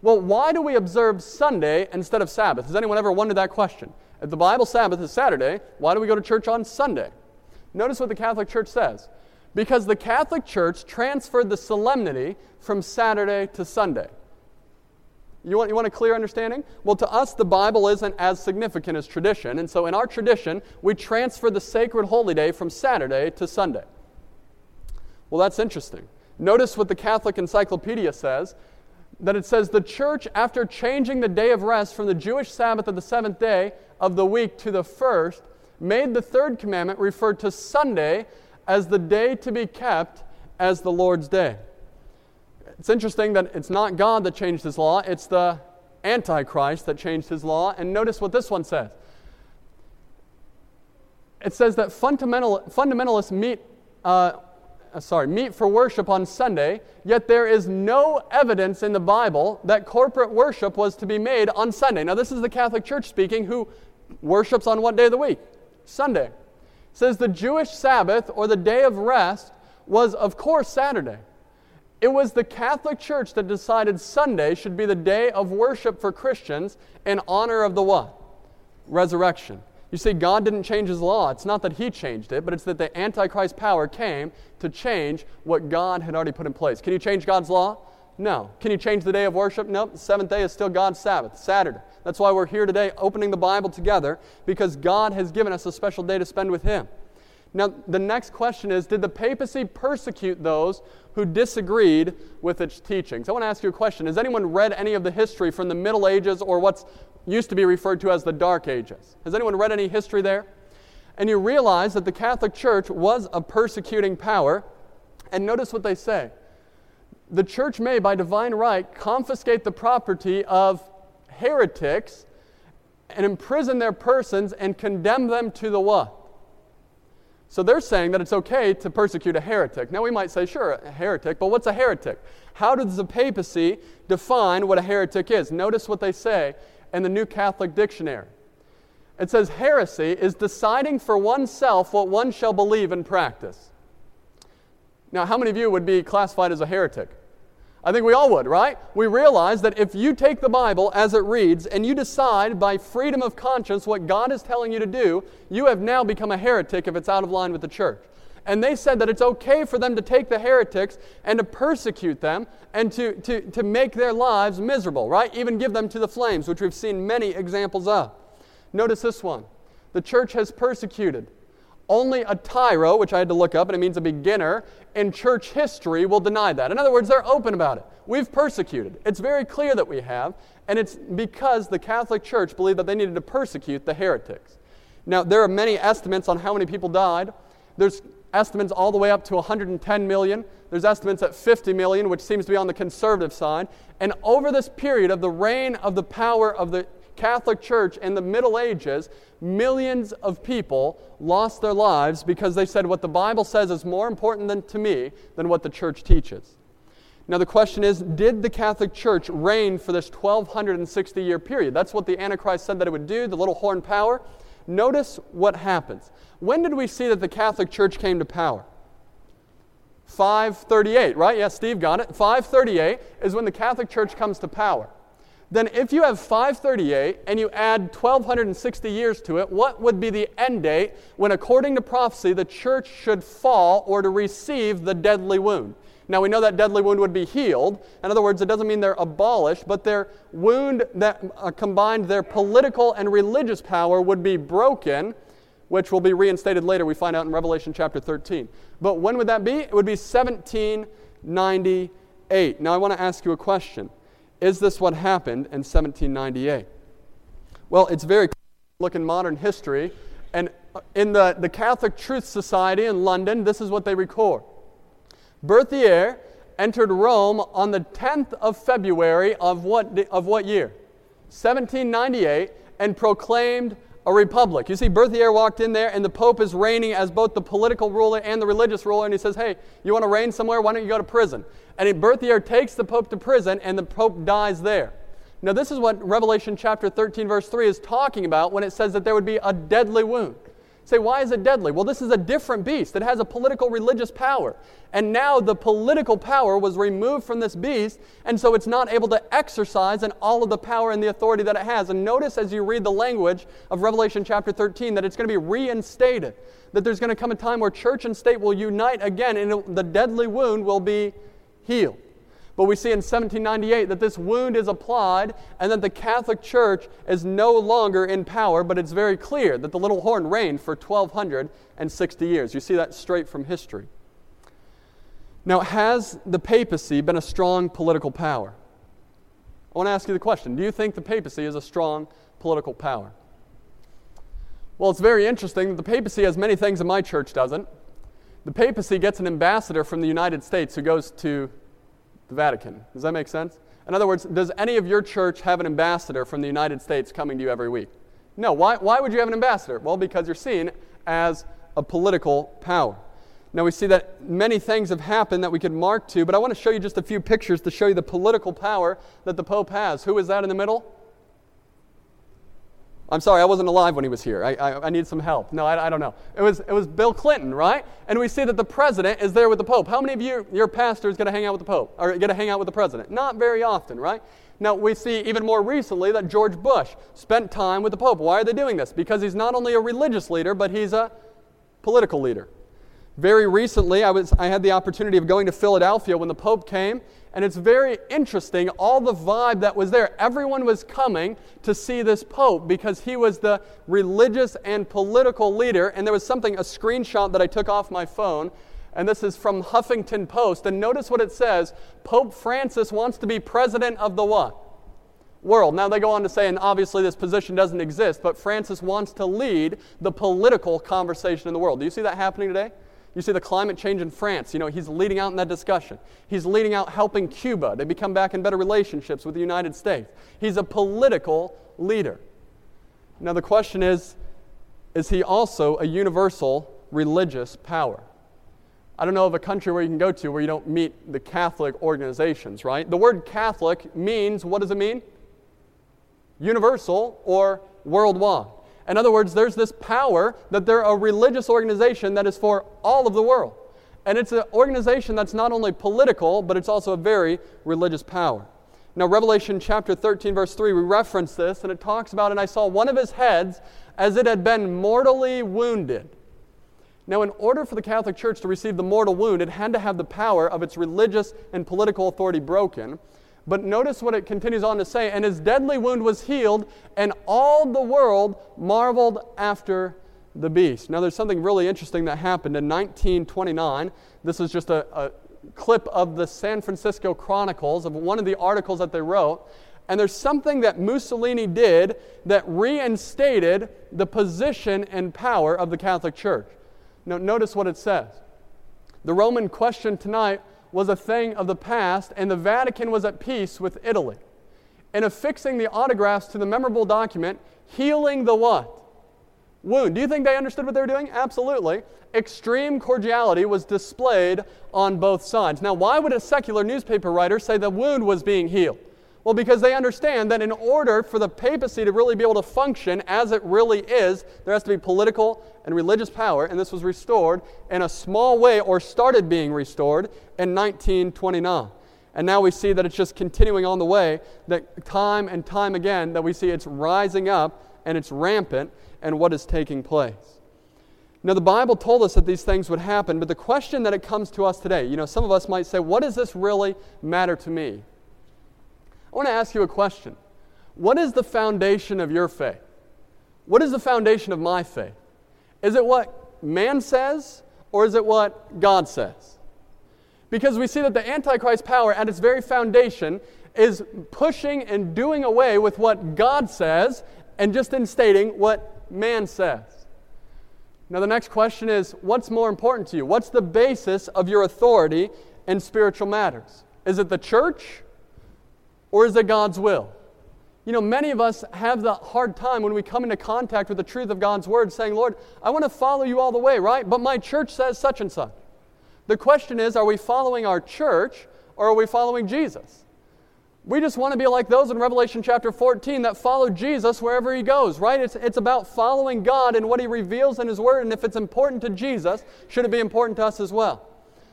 Well, why do we observe Sunday instead of Sabbath? Has anyone ever wondered that question? If the Bible Sabbath is Saturday, why do we go to church on Sunday? Notice what the Catholic Church says because the Catholic Church transferred the solemnity from Saturday to Sunday. You want, you want a clear understanding? Well, to us, the Bible isn't as significant as tradition. And so in our tradition, we transfer the sacred holy day from Saturday to Sunday. Well, that's interesting. Notice what the Catholic Encyclopedia says that it says the church, after changing the day of rest from the Jewish Sabbath of the seventh day of the week to the first, made the third commandment refer to Sunday as the day to be kept as the Lord's day. It's interesting that it's not God that changed his law, it's the Antichrist that changed his law. And notice what this one says it says that fundamental, fundamentalists meet. Uh, Uh, sorry, meet for worship on Sunday, yet there is no evidence in the Bible that corporate worship was to be made on Sunday. Now, this is the Catholic Church speaking, who worships on what day of the week? Sunday says the Jewish Sabbath or the day of rest was, of course, Saturday. It was the Catholic Church that decided Sunday should be the day of worship for Christians in honor of the what? Resurrection. You see, God didn't change his law. It's not that he changed it, but it's that the Antichrist power came to change what God had already put in place. Can you change God's law? No. Can you change the day of worship? Nope. The seventh day is still God's Sabbath, Saturday. That's why we're here today opening the Bible together, because God has given us a special day to spend with Him. Now, the next question is Did the papacy persecute those who disagreed with its teachings? I want to ask you a question. Has anyone read any of the history from the Middle Ages or what's used to be referred to as the Dark Ages? Has anyone read any history there? And you realize that the Catholic Church was a persecuting power. And notice what they say the church may, by divine right, confiscate the property of heretics and imprison their persons and condemn them to the what? So they're saying that it's okay to persecute a heretic. Now we might say, sure, a heretic, but what's a heretic? How does the papacy define what a heretic is? Notice what they say in the New Catholic Dictionary. It says, heresy is deciding for oneself what one shall believe and practice. Now, how many of you would be classified as a heretic? I think we all would, right? We realize that if you take the Bible as it reads and you decide by freedom of conscience what God is telling you to do, you have now become a heretic if it's out of line with the church. And they said that it's okay for them to take the heretics and to persecute them and to, to, to make their lives miserable, right? Even give them to the flames, which we've seen many examples of. Notice this one the church has persecuted only a tyro, which I had to look up, and it means a beginner, in church history will deny that. In other words, they're open about it. We've persecuted. It's very clear that we have, and it's because the Catholic Church believed that they needed to persecute the heretics. Now, there are many estimates on how many people died. There's estimates all the way up to 110 million. There's estimates at 50 million, which seems to be on the conservative side. And over this period of the reign of the power of the Catholic Church in the Middle Ages, millions of people lost their lives because they said what the Bible says is more important than, to me than what the church teaches. Now, the question is Did the Catholic Church reign for this 1260 year period? That's what the Antichrist said that it would do, the little horn power. Notice what happens. When did we see that the Catholic Church came to power? 538, right? Yes, Steve got it. 538 is when the Catholic Church comes to power. Then, if you have 538 and you add 1260 years to it, what would be the end date when, according to prophecy, the church should fall or to receive the deadly wound? Now, we know that deadly wound would be healed. In other words, it doesn't mean they're abolished, but their wound that uh, combined their political and religious power would be broken, which will be reinstated later, we find out in Revelation chapter 13. But when would that be? It would be 1798. Now, I want to ask you a question. Is this what happened in 1798? Well, it's very look in modern history, and uh, in the, the Catholic Truth Society in London, this is what they record. Berthier entered Rome on the 10th of February of what, of what year? 1798, and proclaimed a republic. You see, Berthier walked in there, and the Pope is reigning as both the political ruler and the religious ruler, and he says, Hey, you want to reign somewhere? Why don't you go to prison? And Berthier takes the Pope to prison, and the Pope dies there. Now, this is what Revelation chapter 13, verse 3 is talking about when it says that there would be a deadly wound say, why is it deadly? Well, this is a different beast. It has a political religious power. And now the political power was removed from this beast, and so it's not able to exercise in all of the power and the authority that it has. And notice as you read the language of Revelation chapter 13 that it's going to be reinstated, that there's going to come a time where church and state will unite again, and the deadly wound will be healed. But we see in 1798 that this wound is applied and that the Catholic Church is no longer in power, but it's very clear that the little horn reigned for 1260 years. You see that straight from history. Now, has the papacy been a strong political power? I want to ask you the question Do you think the papacy is a strong political power? Well, it's very interesting that the papacy has many things that my church doesn't. The papacy gets an ambassador from the United States who goes to the Vatican. Does that make sense? In other words, does any of your church have an ambassador from the United States coming to you every week? No. Why, why would you have an ambassador? Well, because you're seen as a political power. Now, we see that many things have happened that we could mark to, but I want to show you just a few pictures to show you the political power that the Pope has. Who is that in the middle? I'm sorry, I wasn't alive when he was here. I, I, I need some help. No, I, I, don't know. It was, it was Bill Clinton, right? And we see that the president is there with the Pope. How many of you, your pastor is going to hang out with the Pope or get to hang out with the president? Not very often, right? Now, we see even more recently that George Bush spent time with the Pope. Why are they doing this? Because he's not only a religious leader, but he's a political leader. Very recently, I, was, I had the opportunity of going to Philadelphia when the Pope came, and it's very interesting all the vibe that was there. Everyone was coming to see this Pope because he was the religious and political leader. And there was something, a screenshot that I took off my phone, and this is from Huffington Post. And notice what it says Pope Francis wants to be president of the what? world. Now, they go on to say, and obviously this position doesn't exist, but Francis wants to lead the political conversation in the world. Do you see that happening today? You see the climate change in France. You know, he's leading out in that discussion. He's leading out helping Cuba to become back in better relationships with the United States. He's a political leader. Now, the question is is he also a universal religious power? I don't know of a country where you can go to where you don't meet the Catholic organizations, right? The word Catholic means what does it mean? Universal or worldwide. In other words, there's this power that they're a religious organization that is for all of the world. And it's an organization that's not only political, but it's also a very religious power. Now, Revelation chapter 13, verse 3, we reference this, and it talks about, and I saw one of his heads as it had been mortally wounded. Now, in order for the Catholic Church to receive the mortal wound, it had to have the power of its religious and political authority broken. But notice what it continues on to say and his deadly wound was healed, and all the world marveled after the beast. Now, there's something really interesting that happened in 1929. This is just a, a clip of the San Francisco Chronicles of one of the articles that they wrote. And there's something that Mussolini did that reinstated the position and power of the Catholic Church. Now, notice what it says. The Roman question tonight was a thing of the past, and the Vatican was at peace with Italy. In affixing the autographs to the memorable document, healing the what? Wound. Do you think they understood what they were doing? Absolutely. Extreme cordiality was displayed on both sides. Now, why would a secular newspaper writer say the wound was being healed? Well, because they understand that in order for the papacy to really be able to function as it really is, there has to be political and religious power, and this was restored in a small way or started being restored in 1929. And now we see that it's just continuing on the way, that time and time again, that we see it's rising up and it's rampant and what is taking place. Now, the Bible told us that these things would happen, but the question that it comes to us today, you know, some of us might say, what does this really matter to me? I want to ask you a question. What is the foundation of your faith? What is the foundation of my faith? Is it what man says or is it what God says? Because we see that the Antichrist power at its very foundation is pushing and doing away with what God says and just instating what man says. Now, the next question is what's more important to you? What's the basis of your authority in spiritual matters? Is it the church or is it God's will? You know, many of us have the hard time when we come into contact with the truth of God's word saying, Lord, I want to follow you all the way, right? But my church says such and such. The question is, are we following our church or are we following Jesus? We just want to be like those in Revelation chapter 14 that follow Jesus wherever he goes, right? It's, it's about following God and what he reveals in his word. And if it's important to Jesus, should it be important to us as well?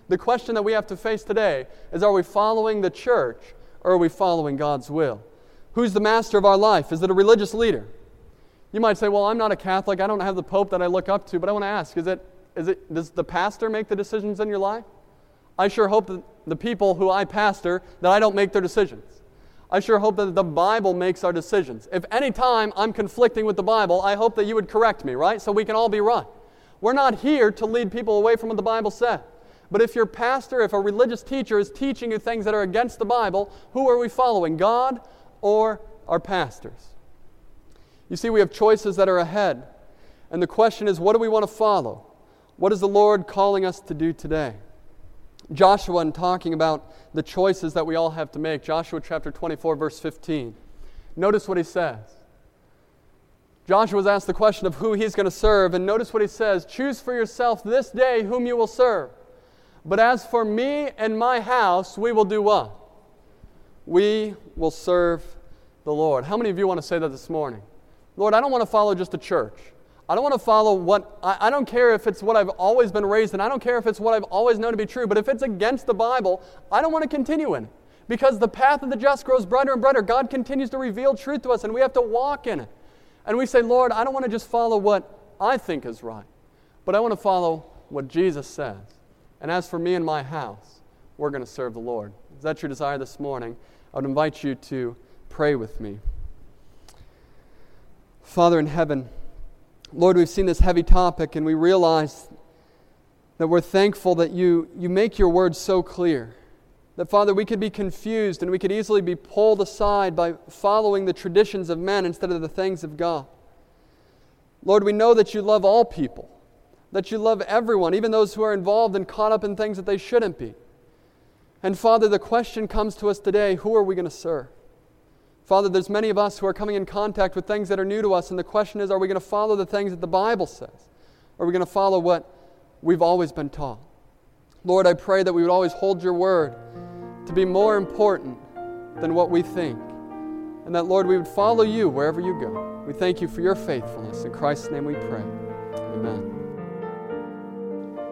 The question that we have to face today is are we following the church or are we following God's will? Who's the master of our life? Is it a religious leader? You might say, Well, I'm not a Catholic. I don't have the Pope that I look up to. But I want to ask is it, is it, does the pastor make the decisions in your life? I sure hope that the people who I pastor, that I don't make their decisions. I sure hope that the Bible makes our decisions. If any time I'm conflicting with the Bible, I hope that you would correct me, right? So we can all be right. We're not here to lead people away from what the Bible says. But if your pastor, if a religious teacher is teaching you things that are against the Bible, who are we following, God or our pastors? You see, we have choices that are ahead. And the question is, what do we want to follow? What is the Lord calling us to do today? Joshua, in talking about the choices that we all have to make, Joshua chapter 24, verse 15, notice what he says. Joshua was asked the question of who he's going to serve, and notice what he says Choose for yourself this day whom you will serve. But as for me and my house, we will do what? We will serve the Lord. How many of you want to say that this morning? Lord, I don't want to follow just a church. I don't want to follow what, I, I, don't care if it's what I've always been raised in. I don't care if it's what I've always known to be true. But if it's against the Bible, I don't want to continue in it. Because the path of the just grows brighter and brighter. God continues to reveal truth to us, and we have to walk in it. And we say, Lord, I don't want to just follow what I think is right, but I want to follow what Jesus says. And as for me and my house, we're going to serve the Lord. Is that your desire this morning? I would invite you to pray with me. Father in heaven, Lord, we've seen this heavy topic and we realize that we're thankful that you, you make your word so clear. That, Father, we could be confused and we could easily be pulled aside by following the traditions of men instead of the things of God. Lord, we know that you love all people that you love everyone, even those who are involved and caught up in things that they shouldn't be. And Father, the question comes to us today who are we going to serve? Father, there's many of us who are coming in contact with things that are new to us, and the question is are we going to follow the things that the Bible says? Are we going to follow what we've always been taught? Lord, I pray that we would always hold your word to be more important than what we think. And that, Lord, we would follow you wherever you go. We thank you for your faithfulness. In Christ's name we pray. Amen.